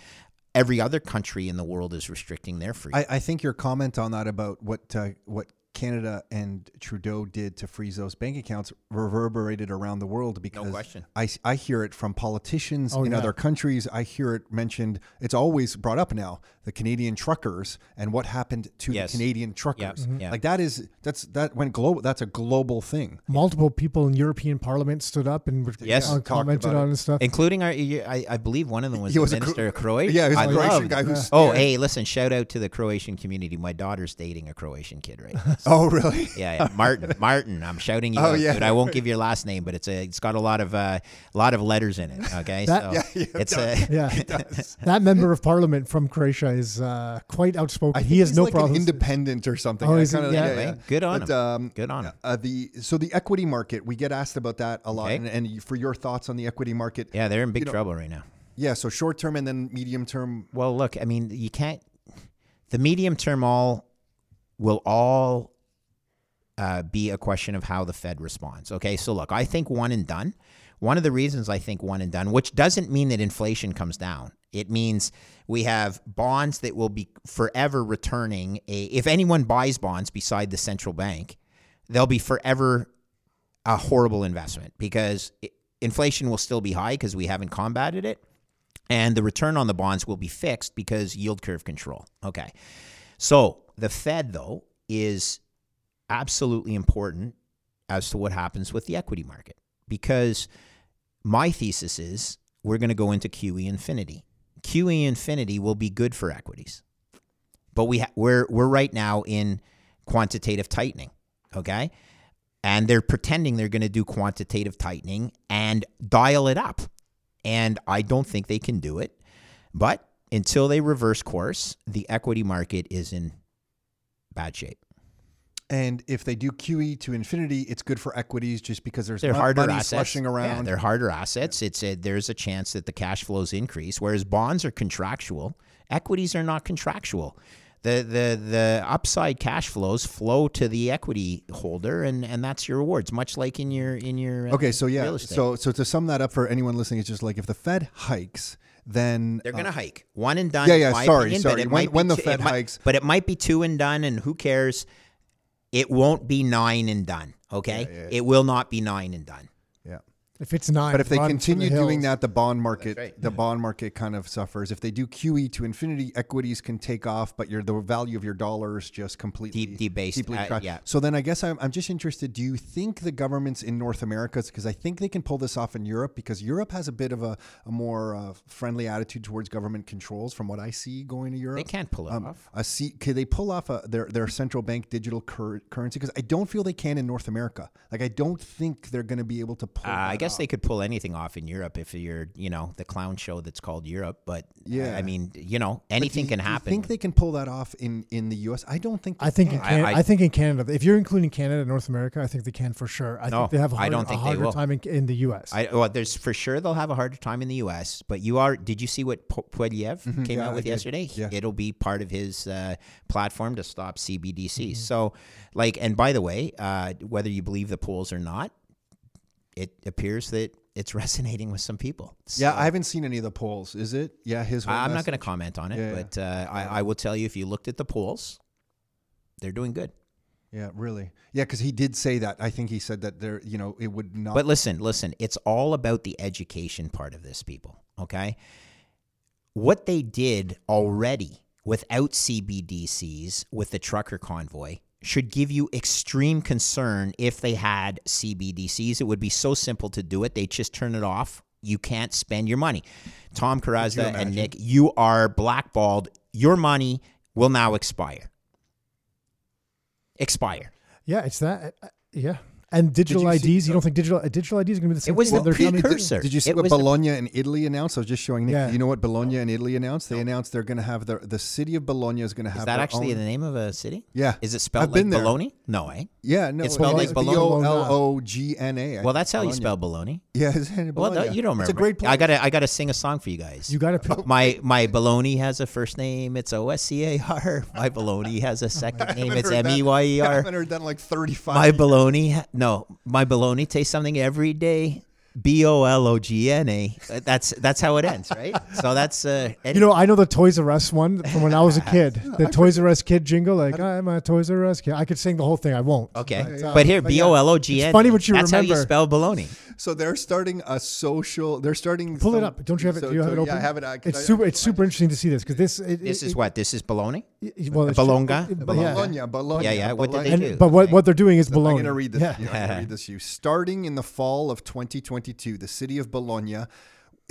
every other country in the world is restricting their freedom. I, I think your comment on that about what uh, what Canada and Trudeau did to freeze those bank accounts reverberated around the world because no question. I, I hear it from politicians Oh, in yeah. other countries. I hear it mentioned. It's always brought up now. The Canadian truckers and what happened to Yes. the Canadian truckers. Mhm. Yeah. Like that is that's that went global. That's a global thing. Multiple people in European Parliament stood up and Yes. uh, commented on it. and stuff. Including our, I, I believe one of them was He the was a Cro- minister of Croatia. Yeah, he was a I Croatian loved- guy who's Oh, yeah. hey, listen! Shout out to the Croatian community. My daughter's dating a Croatian kid right now. So, Oh really? [laughs] yeah, yeah, Martin, [laughs] Martin. I'm shouting you Oh, out, yeah. but I won't give your last name. But it's a, it's got a lot of, uh, a lot of letters in it. Okay, That- so [laughs] Yeah, yeah, it it's does. a, yeah, that member of Parliament from Croatia is uh, quite outspoken. I think he has he's no like problem. independent or something. Oh, is he? kinda- Yeah. Anyway, good on But, him. Um, Good on him. Uh, the so the equity market, we get asked about that a lot, Okay. and, and for your thoughts on the equity market, yeah, they're in big know- trouble right now. yeah. So short term and then medium term. Well, look, I mean, you can't. The medium term all will all uh, be a question of how the Fed responds. Okay, so look, I think one and done. One of the reasons I think one and done, which doesn't mean that inflation comes down. It means we have bonds that will be forever returning a. If anyone buys bonds beside the central bank, they'll be forever a horrible investment because inflation will still be high because we haven't combated it and the return on the bonds will be fixed because yield curve control. Okay. So the Fed, though, is absolutely important as to what happens with the equity market because my thesis is we're going to go into QE infinity. QE infinity will be good for equities, but we ha- we're we're right now in quantitative tightening. Okay. And they're pretending they're going to do quantitative tightening and dial it up. And I don't think they can do it. But until they reverse course, the equity market is in bad shape. And if they do QE to infinity, it's good for equities just because there's They're harder money assets. slushing Yeah, they're harder assets. It's a, there's a chance that the cash flows increase, whereas bonds are contractual. Equities are not contractual. The, the the upside cash flows flow to the equity holder, and, and that's your rewards, much like in your in your uh, okay, so yeah, real estate. so so to sum that up for anyone listening, it's just like if the Fed hikes, then They're uh, going to hike one and done. yeah, yeah, sorry, opinion, sorry. When- when the two- Fed it might- hikes- but it might be two and done, and who cares? It won't be nine and done. Okay, Yeah, yeah, yeah. it will not be nine and done. Yeah. If it's nine, But if they run for the continue doing that, the bond market, right. the bond market kind of suffers. If they do QE to infinity, equities can take off, but your the value of your dollars just completely Deep- debased. deeply Uh, yeah. So then I guess I'm, I'm just interested. Do you think the governments in North America, because I think they can pull this off in Europe, because Europe has a bit of a, a more uh, friendly attitude towards government controls, from what I see going to Europe. They can't pull it Um, off. a C, could they pull off a, their their central bank digital cur- currency? Because I don't feel they can in North America. Like I don't think they're going to be able to pull. Uh, I guess guess they could pull anything off in Europe if you're, you know, the clown show that's called Europe. But yeah, Yeah. I mean, you know, anything Do you- can do you happen. think they can pull that off in in the U.S.? I don't think. I think in can. Can- I- I, think in Canada, if you're including Canada and North America, I think they can for sure. I No, think they have a I harder, don't think a they harder will. time in, in the U.S. I, well, there's for sure they'll have a harder time in the U.S. But you are. Did you see what Po- Poilievre came Mm-hmm. Yeah, out with yesterday? Yeah. It'll be part of his uh, platform to stop CBDC. Mm-hmm. So, like, and by the way, uh, whether you believe the polls or not, it appears that it's [laughs] resonating with some people. yeah, I haven't seen any of the polls. Is it? Yeah, his. I'm not going to comment on it, Yeah, yeah. but uh, I, I will tell you if you looked at the polls, they're doing good. Yeah, really. Yeah, because he did say that. I think he said that there. You know, it would not. But listen, listen, it's all about the education part of this, people. Okay. What they did already without CBDCs with the trucker convoy should give you extreme concern if they had CBDCs. It would be so simple to do it. They just turn it off. You can't spend your money. Tom Carrazza and? Nick, you are blackballed. Your money will now expire. Expire. yeah, it's that. uh, yeah. And digital you see- IDs, you don't think digital uh, digital IDs is going to be the same It was thing? the They're coming- precursor. Did you see It what was the- Bologna and Italy announced? I was just showing Nick. Yeah. You know what Bologna and Italy announced? They announced they're going to have the the city of Bologna is going to have Is that their actually own- the name of a city? Yeah. Is it spelled I've like there. Bologna? No, eh? Yeah, no, It's spelled like B Bologna. O L O G N A. Well, that's how you spell Bologna. [laughs] Yeah, it's in Well, Bologna. you don't remember. It's a great place. I gotta, I gotta sing a song for you guys. You got to pick. [laughs] my my bologna has a first name. It's O S C A R. [laughs] My bologna has a second name. It's heard M that. E Y E I R. haven't heard that in like 35 My years. bologna, ha- no, my bologna tastes something every day. B O L O G N A. That's that's how it ends, right? So that's uh, You know, I know the Toys R Us one from when I was a [laughs] kid. [laughs] The Toys R Us kid jingle, like I'm a Toys R Us kid. I could sing the whole thing. I won't. okay. But, uh, But here, but B yeah. O L O G N. It's funny what you That's how you spell bologna. So they're starting a social. They're starting. Pull it up. Don't you have it? so- do you have so, it open? Yeah, I have it. I, 'cause it's I- super. It's super interesting to see this because this. It, This it- is what? This is bologna. It- well, it's- Bologna? it- yeah. Bologna, Bologna. Yeah, yeah. What did they Bologna. do? But what, what they're doing is I'm going to read this. Yeah. Yeah. I'm going to read this to you. Starting in the fall of 2022, the city of Bologna,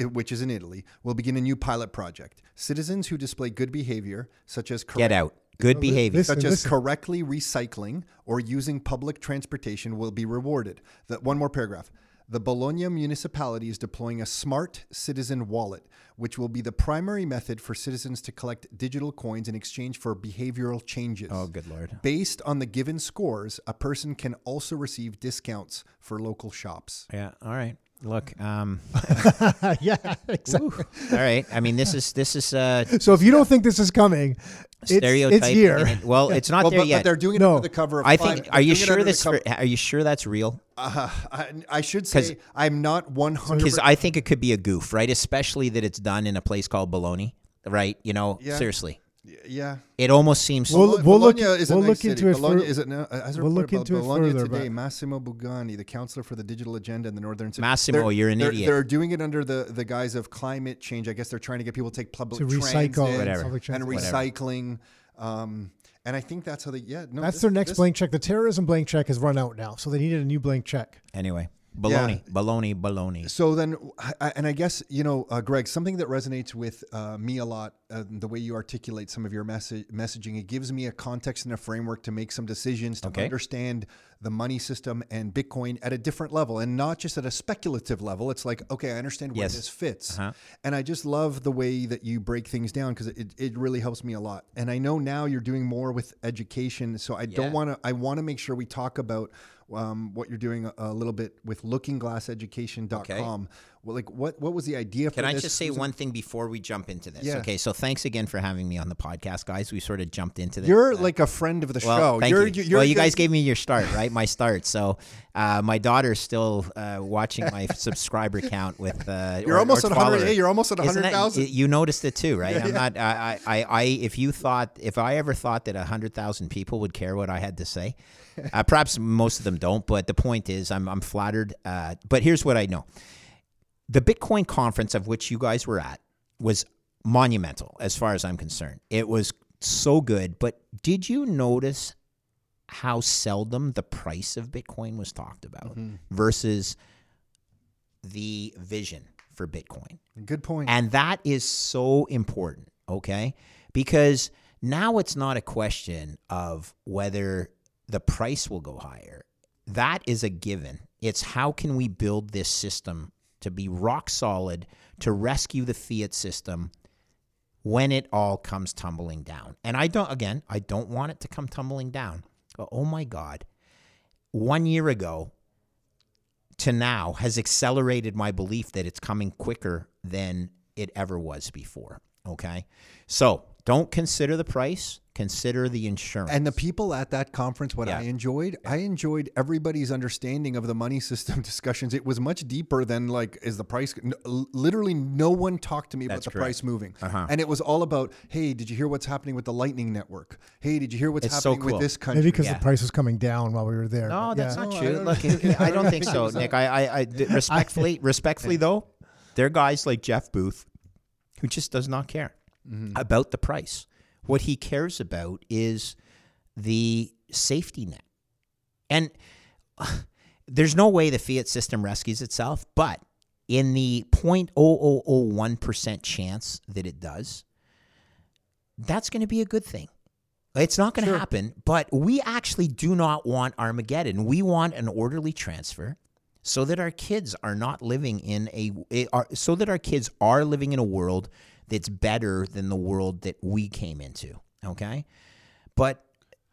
which is in Italy, will begin a new pilot project. Citizens who display good behavior, such as Get out. Good behavior. Listen, such as listen. correctly recycling or using public transportation, will be rewarded. That one more paragraph. The Bologna municipality is deploying a smart citizen wallet, which will be the primary method for citizens to collect digital coins in exchange for behavioral changes. Oh, good lord. Based on the given scores, a person can also receive discounts for local shops. Yeah. All right. Look. Um. [laughs] yeah, exactly. all right. I mean, this is this is uh So if you don't think this is coming, it's, stereotype. it's here. and it- well, it's not Well, there but, yet. but they're doing it No. under the cover of. I climate- think. they're you doing it sure under the this? cover- are you sure that's real? Uh, I, I should say I'm not 100. Because I think it could be a goof, right? Especially that it's done in a place called Bologna, right? You know, Yeah. seriously, yeah. it almost seems. We'll- Bologna, we'll look- is we'll nice look city. into it Bologna fur- is it now? As we'll look into about it Bologna further, today, Massimo Bugani, the counselor for the digital agenda in the northern city. Massimo, They're- you're an they're, idiot. They're doing it under the, the guise of climate change. I guess they're trying to get people to take public To recycle transit and Whatever. public and recycling. Um, and I think that's how they. Yeah, no, That's this- their next this- blank check. The terrorism blank check has run out now, so they needed a new blank check. anyway, Bologna, baloney, baloney. So then, I- and I guess you know, uh, Greg, something that resonates with uh, me a lot, uh, the way you articulate some of your message messaging, it gives me a context and a framework to make some decisions to Okay. understand the money system and Bitcoin at a different level, and not just at a speculative level. It's like, okay, I understand where Yes. this fits, Uh-huh. and I just love the way that you break things down because it, it really helps me a lot. And I know now you're doing more with education, so I Yeah. don't want to. I want to make sure we talk about. Um, what you're doing a, a little bit with lookingglasseducation.com. Well, like what what was the idea? Can I this? just say one thing before we jump into this? Yeah. Okay, so thanks again for having me on the podcast, guys. We sort of jumped into this. You're Uh, like a friend of the well, show. Thank you're, you. You're, well, you guys gave me your start, right? My start. So, uh, my daughter's still uh, watching my [laughs] subscriber count with. Uh, You're or- almost or at 100. Hey, you're almost at Isn't that- 100,000. You noticed it too, right? Yeah, I'm yeah. not. I, I, I. If you thought, if I ever thought that hundred thousand people would care what I had to say, [laughs] uh, perhaps most of them don't. But the point is, I'm, I'm flattered. Uh, but here's what I know: the Bitcoin conference of which you guys were at was monumental, as far as I'm concerned. It was so good. But did you notice how seldom the price of Bitcoin was talked about mm-hmm. versus the vision for Bitcoin? Good point. And that is so important, okay? Because now it's not a question of whether the price will go higher. That is a given. It's how can we build this system to be rock solid to rescue the fiat system when it all comes tumbling down. And I don't, again, I don't want it to come tumbling down. But oh my God, one year ago to now has accelerated my belief that it's coming quicker than it ever was before. Okay. So don't consider the price consider the insurance. And the people at that conference, what yeah. I enjoyed, yeah. I enjoyed everybody's understanding of the money [laughs] system discussions. It was much deeper than like, is the price? literally, no one talked to me That's about the correct. price moving, uh-huh. and it was all about, hey, did you hear what's happening with the Lightning Network? Hey, did you hear what's it's happening so cool. with this country? Maybe because yeah. the price was coming down while we were there. No, that's not true. I don't, Look, I don't [laughs] think so, [laughs] Nick. I, I, I respectfully, respectfully though, there are guys like Jeff Booth who just does not care mm-hmm. about the price. What he cares about is the safety net. And uh, [sighs] there's no way the fiat system rescues itself, but in the 0.0001% chance that it does, that's going to be a good thing. It's not going to sure. happen, but we actually do not want Armageddon. We want an orderly transfer so that our kids are not living in a, a so that our kids are living in a world that's better than the world that we came into. Okay. But,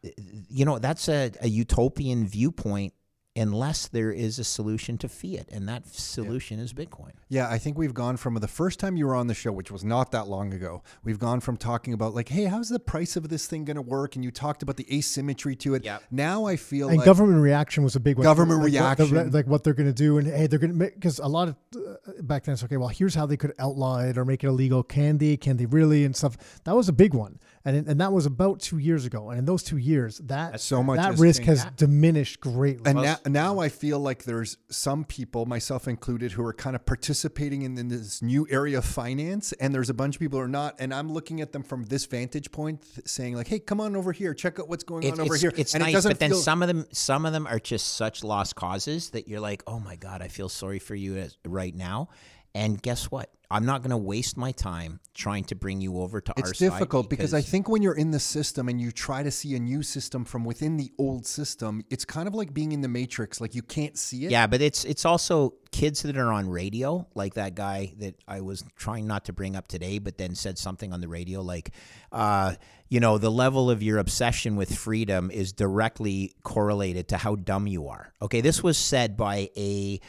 uh, you know, that's a, a utopian viewpoint unless there is a solution to fiat, and that solution yeah. is Bitcoin. Yeah, I think we've gone from the first time you were on the show, which was not that long ago, we've gone from talking about like, hey, how's the price of this thing going to work? And you talked about the asymmetry to it. Yep. Now I feel and like government reaction was a big one. Government like, reaction, what, the, like what they're going to do, and hey, they're going to make because a lot of uh, back then it's okay. Well, here's how they could outlaw it or make it illegal. Can they? Can they really? And stuff. That was a big one, and and that was about two years ago. And in those two years, that That's so much that risk has diminished greatly. And now, now I feel like there's some people, myself included, who are kind of participating in, in, this new area of finance, and there's a bunch of people who are not. And I'm looking at them from this vantage point, saying like, "Hey, come on over here, check out what's going it, on over here." It's and nice, it but then feel- some of them, some of them are just such lost causes that you're like, "Oh my god, I feel sorry for you right now." And guess what? I'm not going to waste my time trying to bring you over to it's our side. It's difficult because, because, I think when you're in the system and you try to see a new system from within the old system, it's kind of like being in the matrix. Like you can't see it. Yeah, but it's it's also kids that are on radio, like that guy that I was trying not to bring up today, but then said something on the radio like, uh, you know, the level of your obsession with freedom is directly correlated to how dumb you are. Okay, this was said by a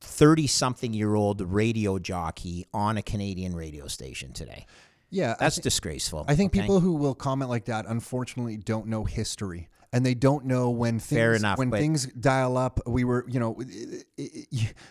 30 something year old radio jockey on a Canadian radio station today. Yeah. That's th- disgraceful. I think okay? people who will comment like that unfortunately don't know history and they don't know when things Fair enough, when things dial up. We were, you know,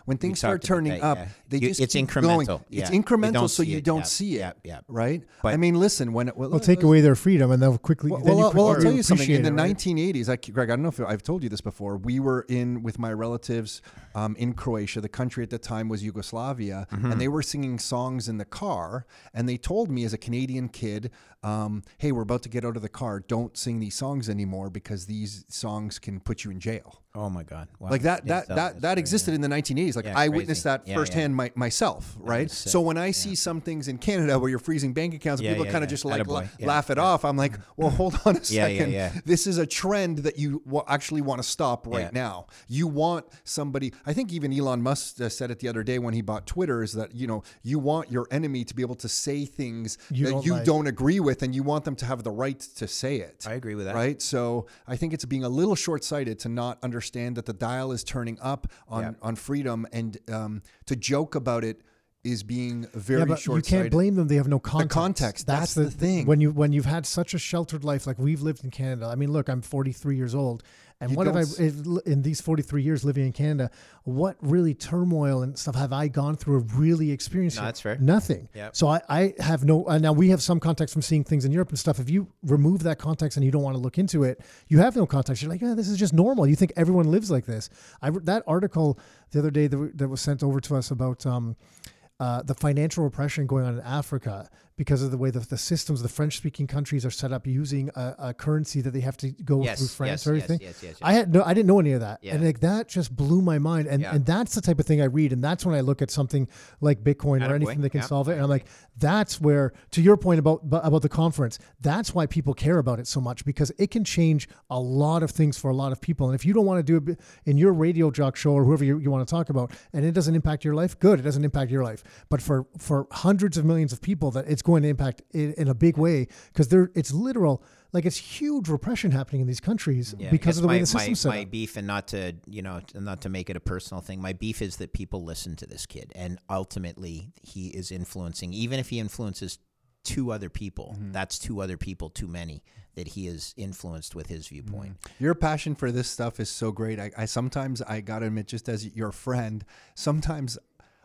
when things start turning that, up, yeah. they you, just it's incremental. Going. Yeah. It's incremental, so you don't see it. Yeah, yeah. Right. But, I mean, listen. When it, well, will take away their freedom, and they'll quickly. Well, well, well I'll tell you something. In the right? 1980s, I, Greg, I don't know if I've told you this before. We were in with my relatives um, in Croatia. The country at the time was Yugoslavia, mm-hmm. and they were singing songs in the car. And they told me as a Canadian kid, um, "Hey, we're about to get out of the car. Don't sing these songs anymore because these songs can put you in jail." Oh my God! Wow. Like that that that that existed in the 1980s. Like yeah, I witnessed that yeah, firsthand yeah. My, myself, right? So when I see some things in Canada where you're freezing bank accounts, people kind of just like la- laugh it off. I'm like, well, hold on a [laughs] second. This is a trend that you w- actually want to stop right now. You want somebody. I think even Elon Musk uh, said it the other day when he bought Twitter is that you know you want your enemy to be able to say things you that don't you like. don't agree with, and you want them to have the right to say it. I agree with that. Right. So I think it's being a little short sighted to not understand understand that the dial is turning up on yeah. on freedom, and um, to joke about it is being very yeah, but You can't blame them; they have no context. The context. That's, that's the, the, thing. When you when you've had such a sheltered life, like we've lived in Canada. I mean, look, I'm 43 years old, and you what have I in these 43 years living in Canada? What really turmoil and stuff have I gone through or really experienced? No, that's fair. Nothing. Yep. So I, I have no. Uh, now we have some context from seeing things in Europe and stuff. If you remove that context and you don't want to look into it, you have no context. You're like, yeah, this is just normal. You think everyone lives like this. I that article the other day that, that was sent over to us about. Um, uh, the financial repression going on in Africa because of the way that the systems, the French speaking countries are set up using a, a, currency that they have to go yes, through France yes, or everything. Yes, yes, I had no, I didn't know any of that, Yeah. and like that just blew my mind. And Yeah. and that's the type of thing I read, and that's when I look at something like Bitcoin or anything that can Yeah, solve it, and I'm like, that's where, to your point about about the conference, that's why people care about it so much because it can change a lot of things for a lot of people. And if you don't want to do it in your radio jock show or whoever you, you want to talk about, and it doesn't impact your life, good, it doesn't impact your life. But for for hundreds of millions of people, that it's going to impact in, in a big way because there it's literal. Like it's huge repression happening in these countries Yeah, because of the my, way the my, system's set my up. beef, and not to you know, not to make it a personal thing. My beef is that people listen to this kid, and ultimately he is influencing. Even if he influences two other people, Mm-hmm. that's two other people too many that he is influenced with his viewpoint. Your passion for this stuff is so great. I, I sometimes I gotta admit, just as your friend, sometimes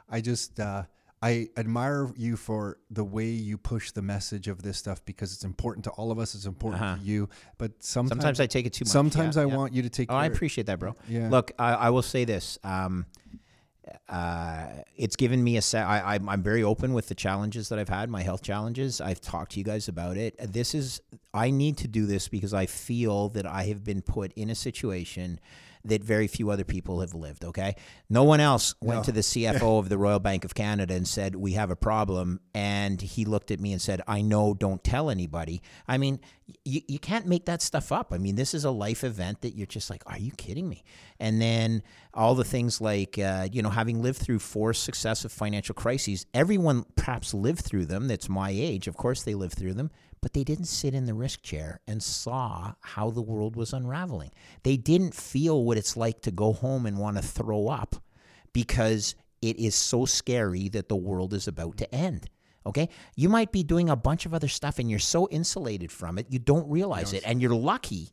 I just uh, I admire you for the way you push the message of this stuff because it's important to all of us. It's important Uh-huh. to you, but sometimes Sometimes I take it too much. Sometimes yeah, I yeah. want you to take. Oh, I appreciate that, bro. Yeah. Look, I, I will say this. Um, uh, it's given me a set. I, I'm, I'm very open with the challenges that I've had, my health challenges. I've talked to you guys about it. This is, I need to do this because I feel that I have been put in a situation that very few other people have lived. Okay. No one else went to the CFO of the Royal Bank of Canada and said, We have a problem. And he looked at me and said, I know, don't tell anybody. I mean, you, you can't make that stuff up. I mean, this is a life event that you're just like, Are you kidding me? And then all the things like, uh, you know, having lived through four successive financial crises, everyone perhaps lived through them that's my age. Of course, they lived through them but they didn't sit in the risk chair and saw how the world was unraveling. They didn't feel what it's like to go home and want to throw up because it is so scary that the world is about to end. Okay? You might be doing a bunch of other stuff and you're so insulated from it, you don't realize it, and you're lucky.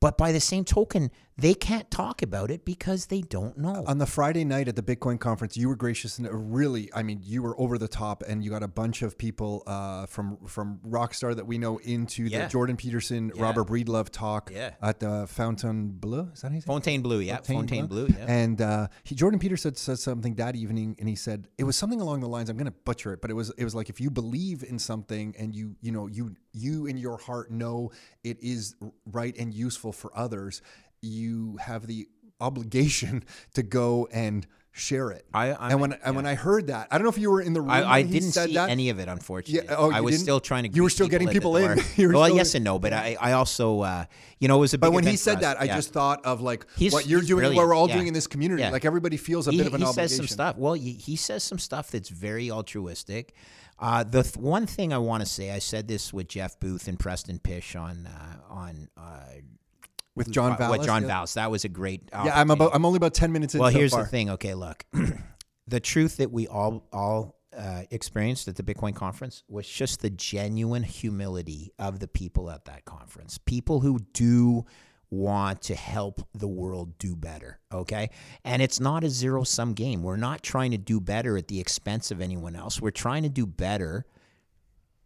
But by the same token, they can't talk about it because they don't know. On the Friday night at the Bitcoin conference, you were gracious and really, I mean, you were over the top, and you got a bunch of people uh, from from Rockstar that we know into Yeah. the Jordan Peterson, Yeah. Robert Breedlove talk Yeah. at the Fountain Bleu. Is that how you say? it? Fontaine Blue, yeah. Fontaine, Blue, yeah. And uh, he, Jordan Peterson said something that evening, and he said it was something along the lines. I'm going to butcher it, but it was it was like if you believe in something and you you know you you in your heart know it is right and useful for others, you have the obligation [laughs] to go and share it. I- I- and when and when I heard that, I don't know if you were in the room. I, I he didn't said see that. any of it, unfortunately. Yeah, oh, I was didn't? still trying to. You were still getting people in. [laughs] Well, still- yes and no, but I, I also, uh, you know, it was a. Big But when he said that, I Yeah. just thought of like He's- what you're doing, what we're all Yeah. doing in this community. Yeah. Like everybody feels a he, bit of an obligation. he obligation. says some stuff. Well, he, he says some stuff that's very altruistic. Uh, the th- one thing I want to say, I said this with Jeff Booth and Preston Pysh on uh, on uh, with John uh, Vallis. With John yeah. Vallis, that was a great. Yeah, I'm about. I'm only about ten minutes in. Well, so here's far. the thing. Okay, look, [clears throat] the truth that we all all uh, experienced at the Bitcoin conference was just the genuine humility of the people at that conference. People who do want to help the world do better. Okay, and it's not a zero sum game. We're not trying to do better at the expense of anyone else. We're trying to do better,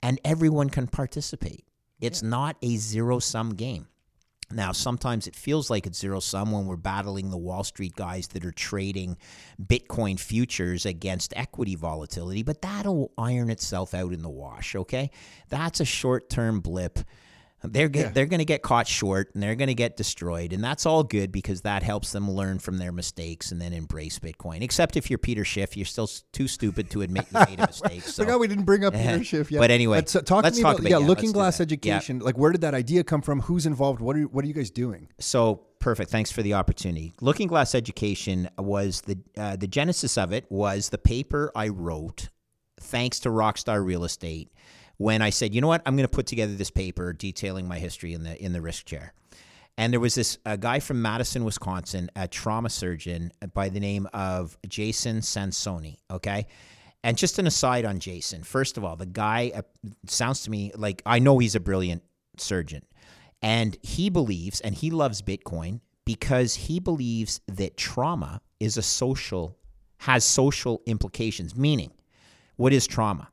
and everyone can participate. It's not a zero sum game. Now, sometimes it feels like it's zero sum when we're battling the Wall Street guys that are trading Bitcoin futures against equity volatility, but that'll iron itself out in the wash, okay? That's a short term blip. They're get, they're going to get caught short and they're going to get destroyed, and that's all good because that helps them learn from their mistakes and then embrace Bitcoin. Except if you're Peter Schiff, you're still too stupid to admit you made a [laughs] mistake. So. Forgot we didn't bring up Peter Schiff yet. But anyway, Let's, uh, talk let's talk about, about- yeah, yeah, Looking Glass. Yeah. education. Like, where did that idea come from? Who's involved? What are what are you guys doing? So perfect. Thanks for the opportunity. Looking Glass Education was the uh, the genesis of it was the paper I wrote, thanks to Rockstar Real Estate, when I said, you know what, I'm going to put together this paper detailing my history in the in the risk chair. And there was this a guy from Madison, Wisconsin, a trauma surgeon by the name of Jason Sansoni. Okay. And just an aside on Jason. First of all, the guy uh, sounds to me like I know he's a brilliant surgeon. And he believes and he loves Bitcoin because he believes that trauma is a social, has social implications. Meaning, what is trauma?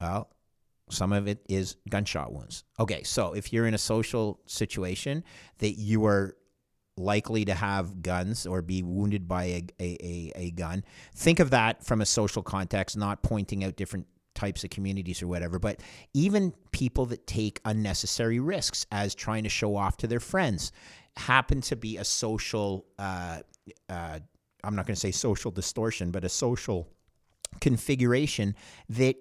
Well, some of it is gunshot wounds. Okay, so if you're in a social situation that you are likely to have guns or be wounded by a, a, a, a gun, think of that from a social context, not pointing out different types of communities or whatever, but even people that take unnecessary risks as trying to show off to their friends happen to be a social, uh, uh, I'm not going to say social distortion, but a social configuration that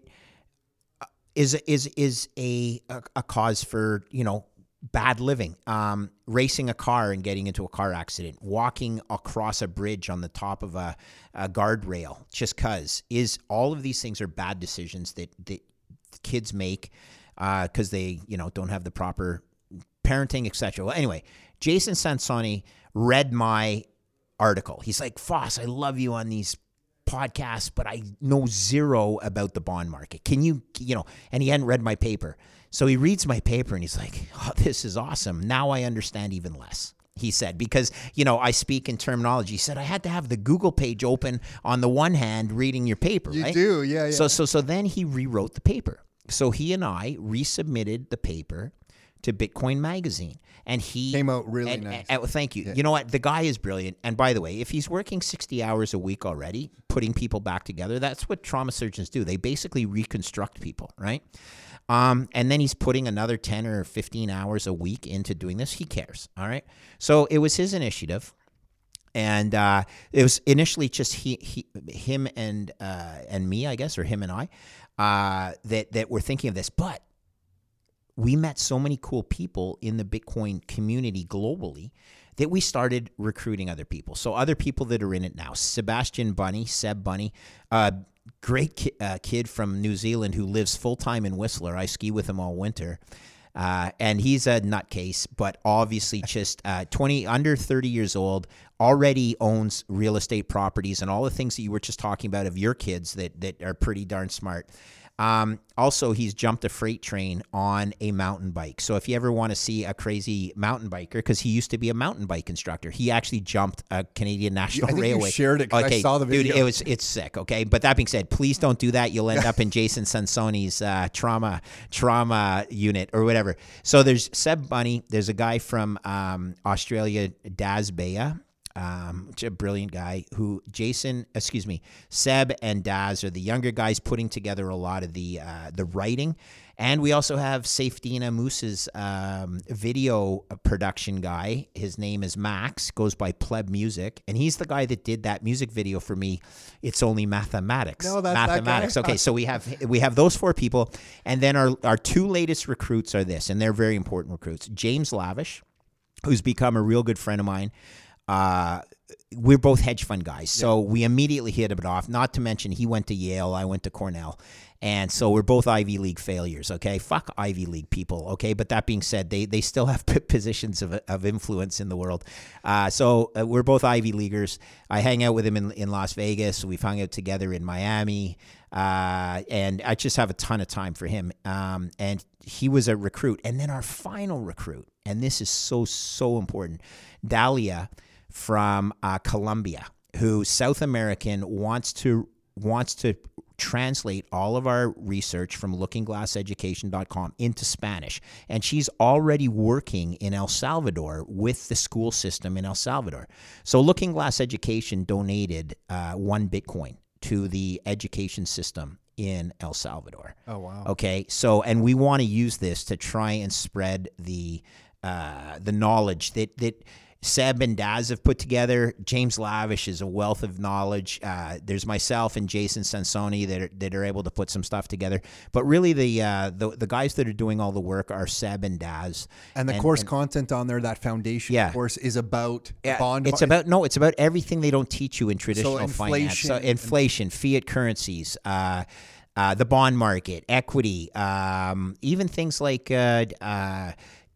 is is is a, a, a cause for you know bad living, um, racing a car and getting into a car accident, walking across a bridge on the top of a, a guardrail just cause is all of these things are bad decisions that, that kids make because uh, they you know don't have the proper parenting etc. Well, anyway, Jason Sansoni read my article. He's like, Foss, I love you on these podcasts, but I know zero about the bond market. Can you, you know, and he hadn't read my paper. So he reads my paper and he's like, oh, this is awesome. Now I understand even less. He said, because, you know, I speak in terminology. He said, I had to have the Google page open on the one hand reading your paper, you right? do, yeah, yeah. So, so, so then he rewrote the paper. So he and I resubmitted the paper to Bitcoin Magazine, and he came out really and, nice. And, thank you. Yeah. You know what? The guy is brilliant. And by the way, if he's working sixty hours a week already, putting people back together, that's what trauma surgeons do. They basically reconstruct people, right? Um, and then he's putting another 10 or 15 hours a week into doing this. He cares. All right. So it was his initiative. And uh, it was initially just he, he him and uh, and me, I guess, or him and I, uh, that that were thinking of this. But we met so many cool people in the Bitcoin community globally that we started recruiting other people. So other people that are in it now, Sebastian Bunney, Seb Bunney, uh, great ki- uh, kid from New Zealand who lives full time in Whistler. I ski with him all winter. Uh, and he's a nutcase, but obviously just uh, 20 under 30 years old, already owns real estate properties and all the things that you were just talking about of your kids that that are pretty darn smart. Um, also, he's jumped a freight train on a mountain bike. So if you ever want to see a crazy mountain biker, because he used to be a mountain bike instructor, he actually jumped a Canadian National I think Railway. You shared it. Okay, I saw the video. Dude, it was it's sick. Okay, but that being said, please don't do that. You'll end up in Jason Sansoni's uh, trauma trauma unit or whatever. So there's Seb Bunney. There's a guy from um, Australia, Daz Bea um, a brilliant guy who Jason, excuse me, Seb and Daz are the younger guys putting together a lot of the uh, the writing, and we also have Saifedean Ammous's um, video production guy. His name is Max, goes by Pleb Music, and he's the guy that did that music video for me. It's only mathematics. No, that's mathematics. That okay, so we have we have those four people, and then our our two latest recruits are this, and they're very important recruits. James Lavish, who's become a real good friend of mine uh, we're both hedge fund guys, so we immediately hit it off. Not to mention, he went to Yale, I went to Cornell, and so we're both Ivy League failures. Okay, fuck Ivy League people. Okay, but that being said, they they still have [laughs] positions of, of influence in the world. Uh, so uh, we're both Ivy Leaguers. I hang out with him in, in Las Vegas. We've hung out together in Miami, uh, and I just have a ton of time for him. Um, and he was a recruit, and then our final recruit, and this is so so important, Dahlia from uh, Colombia who South American wants to wants to translate all of our research from lookingglasseducation.com into Spanish. And she's already working in El Salvador with the school system in El Salvador. So Looking Glass Education donated uh, one Bitcoin to the education system in El Salvador. Oh wow. Okay. So and we want to use this to try and spread the uh, the knowledge that that Seb and Daz have put together. James Lavish is a wealth of knowledge. Uh, there's myself and Jason Sansoni that are, that are able to put some stuff together. But really, the, uh, the the guys that are doing all the work are Seb and Daz. And the and, course and, content on there, that foundation yeah. course, is about yeah, bond. It's about no, it's about everything they don't teach you in traditional so finance. So inflation, fiat currencies. Uh, uh, the bond market, equity, um, even things like uh, uh,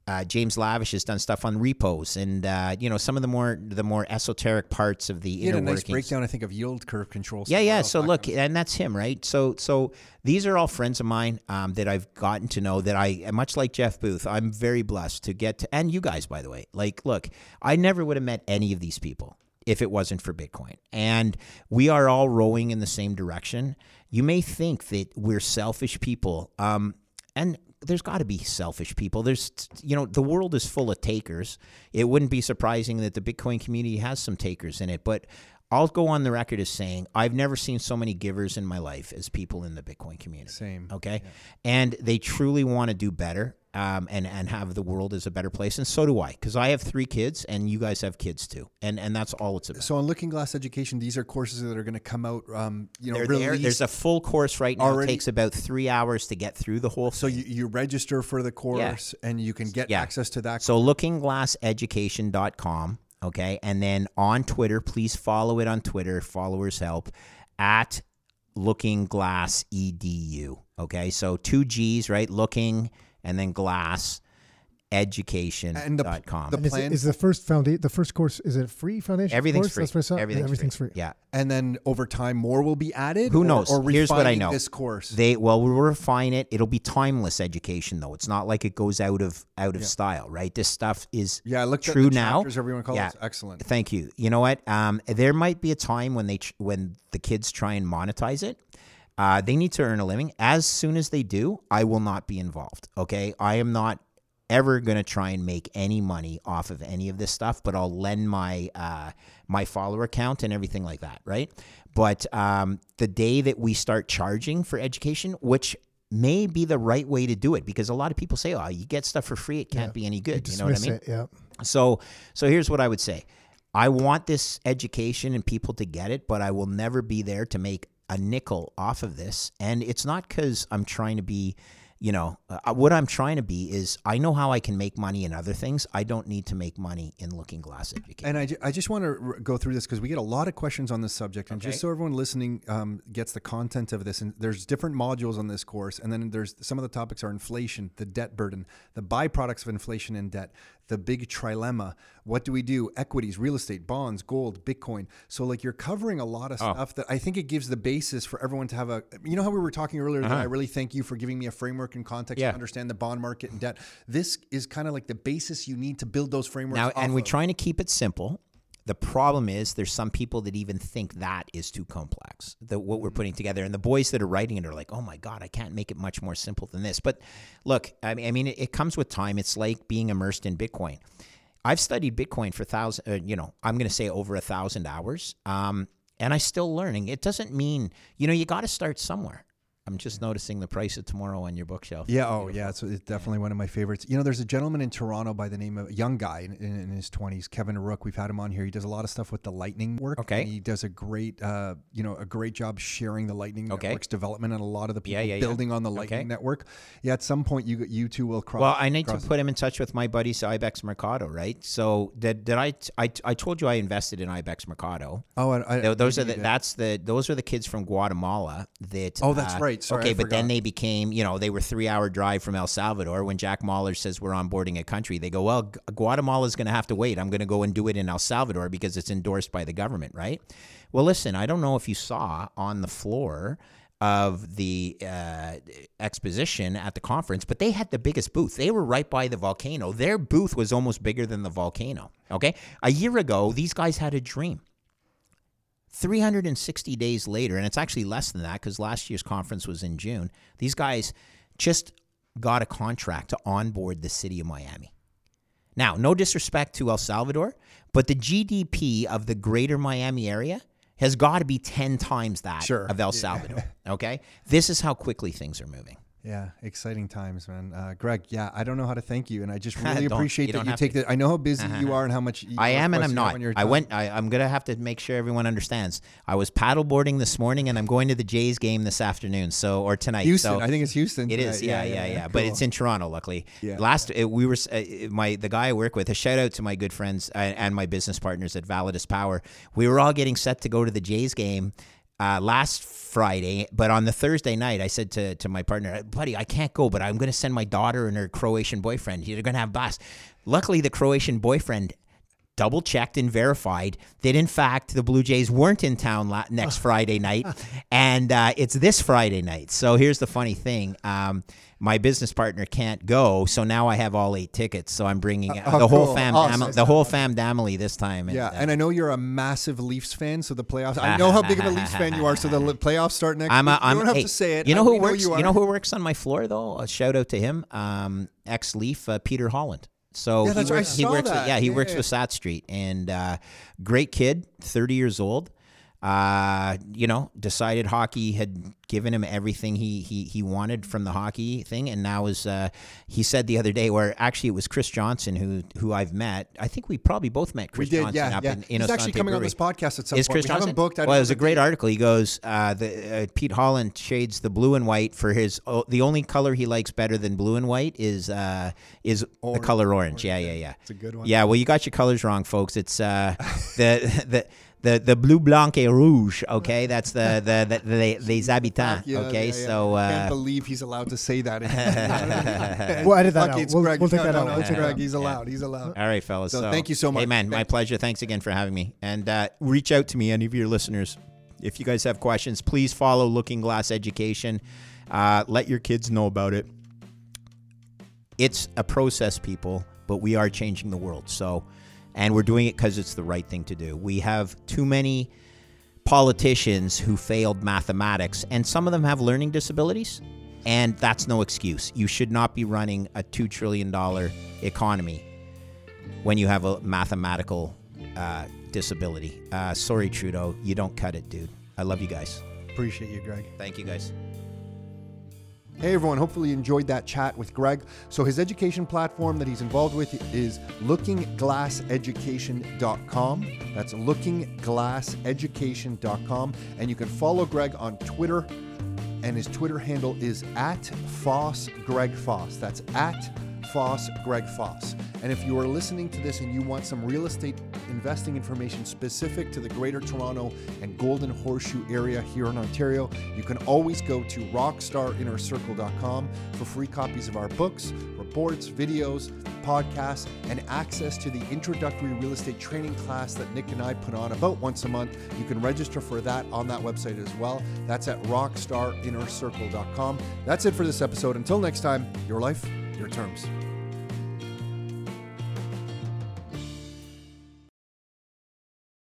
uh, James Lavish has done stuff on repos and uh, you know some of the more the more esoteric parts of the he inner had a nice workings. breakdown, I think, of yield curve control. Yeah, yeah. So look, and that's him, right? So so these are all friends of mine um, that I've gotten to know. That I much like Jeff Booth, I'm very blessed to get to, and you guys, by the way. Like, look, I never would have met any of these people if it wasn't for Bitcoin, and we are all rowing in the same direction. You may think that we're selfish people, um, and there's got to be selfish people. There's, you know, the world is full of takers. It wouldn't be surprising that the Bitcoin community has some takers in it, but I'll go on the record as saying I've never seen so many givers in my life as people in the Bitcoin community. Same. Okay. Yeah. And they truly want to do better um, and, and have the world as a better place. And so do I, because I have three kids and you guys have kids too. And and that's all it's about. So on Looking Glass Education, these are courses that are going to come out, um, you know, there. There's a full course right now. Already. It takes about three hours to get through the whole So you, you register for the course yeah. and you can get yeah. access to that. So lookingglasseducation.com Okay. And then on Twitter, please follow it on Twitter, followers help at looking glass edu. Okay. So two G's, right? Looking and then glass education.com. And the, the plan is, is, the first foundation, the first course, is it free foundation? Everything's course? free. That's what Everything's, Everything's free. free. Yeah. And then over time, more will be added. Who knows? Or, or Here's what I know. This course. They well, we'll refine it. It'll be timeless education, though. It's not like it goes out of out of yeah. style, right? This stuff is yeah. I looked true at the now. Chapters, everyone calls yeah. it excellent. Thank you. You know what? Um, there might be a time when they when the kids try and monetize it. Uh, they need to earn a living. As soon as they do, I will not be involved. Okay, I am not ever going to try and make any money off of any of this stuff, but I'll lend my uh, my follower count and everything like that, right? But um, the day that we start charging for education, which may be the right way to do it, because a lot of people say, "Oh, you get stuff for free; it can't yeah. be any good." You, you know what I mean? It, yeah. So, so here's what I would say: I want this education and people to get it, but I will never be there to make a nickel off of this. And it's not because I'm trying to be you know, uh, what I'm trying to be is I know how I can make money in other things. I don't need to make money in Looking Glass education. And I, I just want to go through this because we get a lot of questions on this subject. And okay. just so everyone listening um, gets the content of this, and there's different modules on this course. And then there's some of the topics are inflation, the debt burden, the byproducts of inflation and debt, the big trilemma. What do we do? Equities, real estate, bonds, gold, Bitcoin. So like you're covering a lot of oh. stuff that I think it gives the basis for everyone to have a. You know how we were talking earlier uh-huh. that I really thank you for giving me a framework and context yeah. to understand the bond market and debt. This is kind of like the basis you need to build those frameworks. Now, and we're of. trying to keep it simple. The problem is there's some people that even think that is too complex. The, what we're mm-hmm. putting together, and the boys that are writing it are like, "Oh my god, I can't make it much more simple than this." But look, I mean, I mean, it, it comes with time. It's like being immersed in Bitcoin. I've studied Bitcoin for thousand, uh, you know, I'm going to say over a thousand hours, um, and I'm still learning. It doesn't mean, you know, you got to start somewhere. I'm just noticing the price of tomorrow on your bookshelf. Yeah. Oh, yeah. So it's definitely one of my favorites. You know, there's a gentleman in Toronto by the name of a young guy in, in, his 20s, Kevin Rooke. We've had him on here. He does a lot of stuff with the Lightning work. Okay. he does a great, uh, you know, a great job sharing the Lightning okay. network's development and a lot of the people yeah, yeah, building yeah. on the Lightning okay. network. Yeah. At some point, you you two will cross. Well, I need to put him in touch with my buddies Ibex Mercado, right? So did, did I, I I told you I invested in Ibex Mercado. Oh, I, I, those are the that's the those are the kids from Guatemala that. Oh, that's uh, right. Sorry, okay, but then they became, you know, they were three hour drive from El Salvador. When Jack Mallers says we're onboarding a country, they go, well, Guatemala is going to have to wait. I'm going to go and do it in El Salvador because it's endorsed by the government, right? Well, listen, I don't know if you saw on the floor of the uh, exposition at the conference, but they had the biggest booth. They were right by the volcano. Their booth was almost bigger than the volcano. Okay. A year ago, these guys had a dream. 360 days later, and it's actually less than that because last year's conference was in June, these guys just got a contract to onboard the city of Miami. Now, no disrespect to El Salvador, but the GDP of the greater Miami area has got to be 10 times that sure. of El Salvador. [laughs] okay? This is how quickly things are moving. Yeah, exciting times, man. Uh, Greg, yeah, I don't know how to thank you, and I just [laughs] really appreciate you that you take the. I know how busy uh-huh. you [laughs] are and how much I am, and I'm not. I went. I, am gonna have to make sure everyone understands. I was paddleboarding this morning, and I'm going to the Jays game this afternoon. So or tonight. Houston, so I think it's Houston. It is. Yeah, yeah, yeah. yeah, yeah. Cool. But it's in Toronto, luckily. Yeah. Last it, we were uh, my the guy I work with. A shout out to my good friends uh, and my business partners at Validus Power. We were all getting set to go to the Jays game uh, last Friday, but on the Thursday night, I said to, to my partner, buddy, I can't go, but I'm going to send my daughter and her Croatian boyfriend. They're going to have blast. Luckily, the Croatian boyfriend double checked and verified that in fact the Blue Jays weren't in town la- next [laughs] Friday night, and uh, it's this Friday night. So here's the funny thing: um, my business partner can't go, so now I have all eight tickets. So I'm bringing uh, oh, the whole cool. fam, awesome. the whole fam family this time. Yeah, and, uh, and, I know you're a massive Leafs fan, so the playoffs. I know how big of a Leafs fan you are, so the [laughs] playoffs start next. I'm a, I'm, you don't have hey, to say it. You know who works? Know you, you, know who works on my floor though? A shout out to him, um, ex Leaf uh, Peter Holland. So yeah, he works. He works with, yeah, he yeah, works yeah. with Satstreet, and uh, great kid, thirty years old. uh, you know, decided hockey had given him everything he he, he wanted from the hockey thing, and now is uh, he said the other day, where actually it was Chris Johnston who who I've met. I think we probably both met Chris we did, Johnston yeah, up yeah. in, in He's actually coming on this podcast at some Is point. Chris we Johnston? haven't booked. I well, it was a great article. He goes, uh, the, uh, Pete Holland shades the blue and white for his. Oh, the only color he likes better than blue and white is uh, is the color orange. Yeah, yeah, yeah. It's a good one. Yeah, well, you got your colors wrong, folks. It's uh, the [laughs] the. The, the bleu blanc et rouge, okay, that's the [laughs] the the, the les habitants, Yeah, okay. yeah, yeah. So I can't uh, believe he's allowed to say that. [laughs] [laughs] We'll edit that Fuck, out. We'll- Greg. we'll take No, that no, out. no, We'll it's Greg. He's allowed. He's allowed. all right, fellas. So So, thank you so much. Hey, man, my Thank- pleasure. Thanks again for having me. And uh, reach out to me, any of your listeners, if you guys have questions. Please follow Looking Glass Education. Uh, let your kids know about it. It's a process, people, but we are changing the world. So, and we're doing it because it's the right thing to do. We have too many politicians who failed mathematics, and some of them have learning disabilities, and that's no excuse. You should not be running a $2 trillion economy when you have a mathematical uh, disability. Uh, sorry, Trudeau, you don't cut it, dude. I love you guys. Appreciate you, Greg. Thank you, guys. Hey everyone, hopefully you enjoyed that chat with Greg. So his education platform that he's involved with is lookingglasseducation.com. That's lookingglasseducation.com. And you can follow Greg on Twitter. And his Twitter handle is at Foss. That's at Foss Greg Foss. And if you are listening to this and you want some real estate investing information specific to the Greater Toronto and Golden Horseshoe area here in Ontario, you can always go to rockstarinnercircle.com for free copies of our books, reports, videos, podcasts, and access to the introductory real estate training class that Nick and I put on about once a month. You can register for that on that website as well. That's at rockstarinnercircle.com. That's it for this episode. Until next time, your life, your terms.